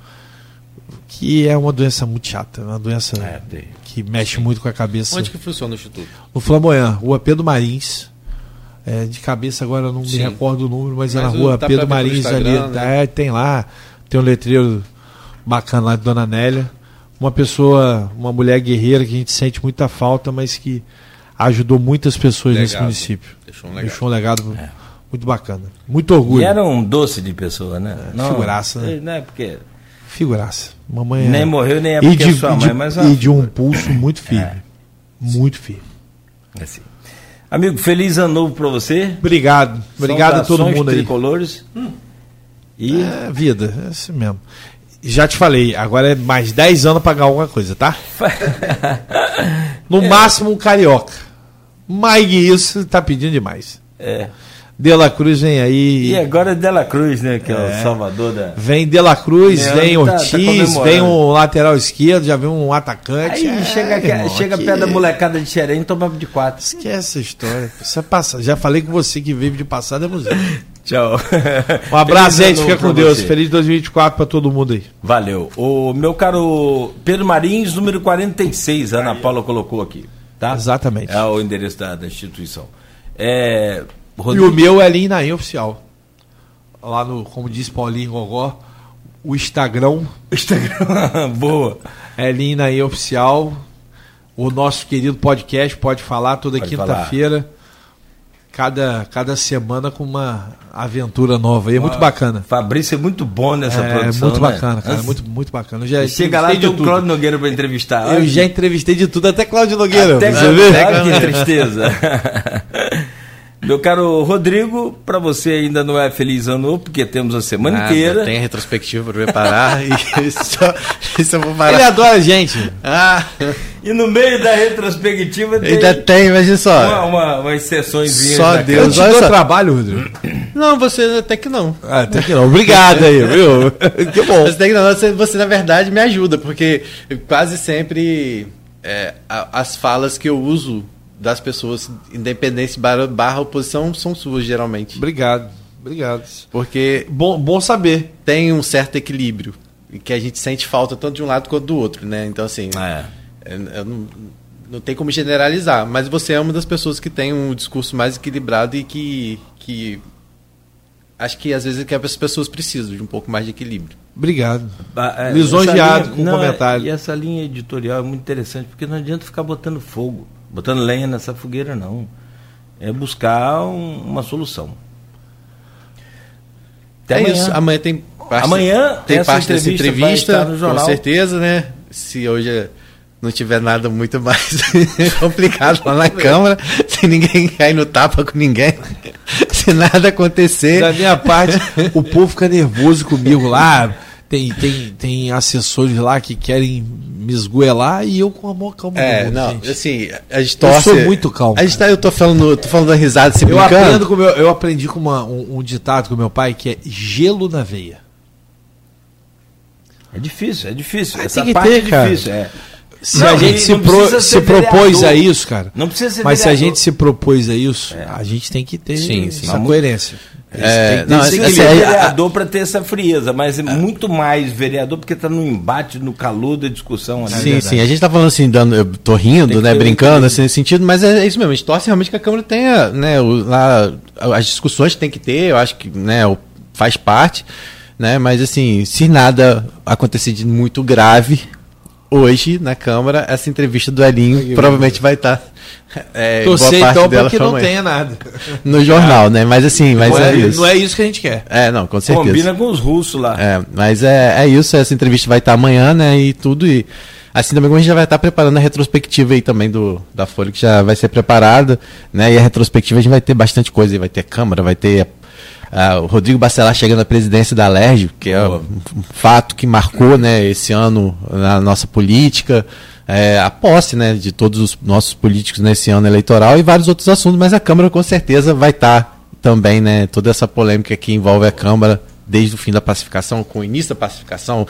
Que é uma doença muito chata, uma doença é, que mexe muito com a cabeça. Onde que funciona o Instituto? No Flamboyant, Rua Pedro Marins. É, de cabeça agora não Sim. me recordo o número, mas, mas é na rua tá Pedro Marins ali. Né? É, tem lá, tem um letreiro bacana lá de Dona Nélia. Uma pessoa, uma mulher guerreira que a gente sente muita falta, mas que ajudou muitas pessoas legado. nesse município. Deixou um legado. Deixou um legado é. muito bacana. Muito orgulho. E era um doce de pessoa, né? É, não, figuraça, né? Não é porque. Figuraça. Mamãe Nem é... morreu, nem é porque e de, sua mãe, de, mas. E de um pulso muito firme. É. Muito firme. Assim. Amigo, feliz ano novo para você. Obrigado. Obrigado a todo mundo aí. tricolores. Hum. E é, vida, é assim mesmo. Já te falei, agora é mais 10 anos para pagar alguma coisa, tá? no é. máximo um carioca. Mais que isso, tá pedindo demais. É. De La Cruz vem aí. E agora é De La Cruz, né? Que é, é o salvador da. Vem De La Cruz, vem tá, tá Ortiz, tá vem um lateral esquerdo, já vem um atacante. Aí é, chega, irmão, chega perto da molecada de Xerém e toma de quatro. Esquece essa história. Você passa, já falei com você que vive de passado é museu. Tchau. Um abraço, gente. Fica com Deus. Você. Feliz 2024 para todo mundo aí. Valeu. O meu caro Pedro Marins, número 46, a Ana Paula colocou aqui. Tá? Exatamente. É o endereço da, da instituição. É. Rodrigo... E o meu é Lin Naim Oficial. Lá no, como disse Paulinho Gogó, o Instagram. Instagram, boa. É Lin Naim Oficial. O nosso querido podcast pode falar toda quinta-feira. cada, cada semana com uma aventura nova. E é muito bacana. Fabrício é muito bom nessa é, produção. Muito né? bacana, cara. Muito, muito bacana. Eu já Chega lá e tem o Cláudio Nogueira para entrevistar. Eu já entrevistei de tudo, até Cláudio Nogueira. Até você vê? Olha que tristeza. Meu caro Rodrigo, para você ainda não é feliz ano novo, porque temos a semana Nada, inteira. Tem a retrospectiva para preparar e só, isso eu vou parar. Ele adora a gente. Ah, E no meio da retrospectiva tem ainda tem, imagina só. uma, uma, umas sessões Só Deus. Eu te dou só. trabalho, Rodrigo. Não, você até que não. Ah, até que não. Obrigado aí, viu? Que bom. Você, tem que não, você, você, na verdade, me ajuda, porque quase sempre é, as falas que eu uso das pessoas, independência barra, barra oposição, são suas, geralmente. Obrigado. Obrigado. Porque Bom, bom saber. tem um certo equilíbrio. E que a gente sente falta tanto de um lado quanto do outro, né? Então, assim, É. eu, eu não, não tem como generalizar. Mas você é uma das pessoas que tem um discurso mais equilibrado e que. que acho que às vezes é que as pessoas precisam de um pouco mais de equilíbrio. Obrigado. Ah, é, Lisonjeado com o não, comentário. E essa linha editorial é muito interessante, porque não adianta ficar botando fogo, botando lenha nessa fogueira, não. É buscar um- uma solução. Até é amanhã. isso. Amanhã tem parte, Amanhã tem essa parte dessa entrevista vai entrevista, no jornal. com certeza, né? Se hoje não tiver nada muito mais complicado lá na Câmara, se ninguém cair no tapa com ninguém, se nada acontecer. Da minha parte, o povo fica nervoso comigo lá. Tem, tem, tem assessores lá que querem me esgoelar e eu com a mão calma. É, do mundo, não, gente. assim, a gente Eu torce. sou muito calmo, A gente tá, eu tô falando, tô falando da risada, se Eu brincando. aprendo com meu, eu aprendi com uma- um, um ditado com meu pai que é gelo na veia. É difícil, é difícil. Mas Essa tem que parte ter, é difícil, é. Se Não, a gente se, não pro- precisa se ser propôs vereador. a isso, cara. Não precisa ser Mas se a gente se propôs a isso, a gente tem que ter Sim, sim. essa coerência. É, Tem que ter não, é- vereador para ter essa frieza, mas é muito mais vereador porque está no embate, no calor da discussão. né? Sim, sim. A gente tá falando assim, dando, eu tô rindo, né, brincando, assim, nesse sentido, mas é, é isso mesmo. A gente torce realmente que a Câmara tenha, né, o- lá, as discussões que tem que ter, eu acho que, né, faz parte, né, mas assim, se nada acontecer de muito grave, hoje, na Câmara, essa entrevista do Elinho provavelmente vai estar, é, boa Torcer parte então dela para que não tenha nada. no jornal, né, mas assim, mas não, é, é, isso. não é isso que a gente quer. É, não, com certeza. Combina com os russos lá. É, mas é, é isso, essa entrevista vai estar amanhã, né? E tudo. E assim também como a gente já vai estar preparando a retrospectiva aí também do, da Folha, que já vai ser preparada, né? E a retrospectiva a gente vai ter bastante coisa aí, vai ter Câmara, vai ter. Ah, o Rodrigo Bacelar chegando à presidência da Alerj, que é um, fato que marcou né, esse ano na nossa política, é, a posse né, de todos os nossos políticos nesse ano eleitoral e vários outros assuntos, mas a Câmara com certeza vai estar também, né, toda essa polêmica que envolve a Câmara desde o fim da pacificação, com o início da pacificação,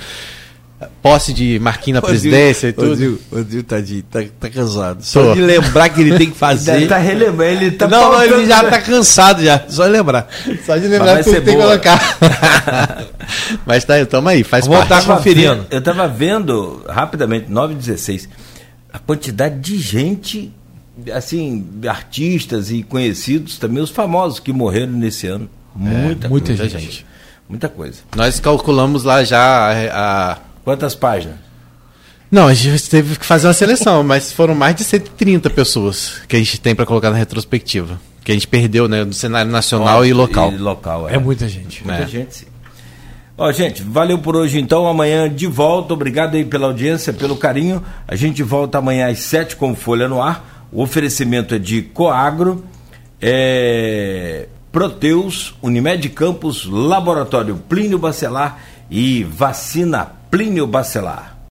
posse de Marquinhos na presidência e tudo. Rodrigo, Rodrigo, tadinho, tá, tá cansado. Só Tô. de lembrar que ele tem que fazer. Ele tá relembrando, ele tá não, não, ele já tá cansado já. Só de lembrar. Só de lembrar que tem que colocar. Mas tá, tamo aí, faz Vamos parte. voltar conferindo. vendo- Eu estava vendo rapidamente, 9 e 16, a quantidade de gente, assim, artistas e conhecidos, também os famosos que morreram nesse ano. Muita, muita coisa, gente. Muita coisa. Nós calculamos lá já a, a- Quantas páginas? Não, a gente teve que fazer uma seleção, mas foram mais de 130 pessoas que a gente tem para colocar na retrospectiva. Que a gente perdeu, né, no cenário nacional e local. E local, é. É muita gente. Muita É. gente, sim. Ó, gente, valeu por hoje então. Amanhã de volta. Obrigado aí pela audiência, pelo carinho. A gente volta amanhã às 7 com Folha no Ar. O oferecimento é de Coagro, é... Proteus, Unimed Campos, Laboratório Plínio Bacelar e Vacina Plínio Bacelar.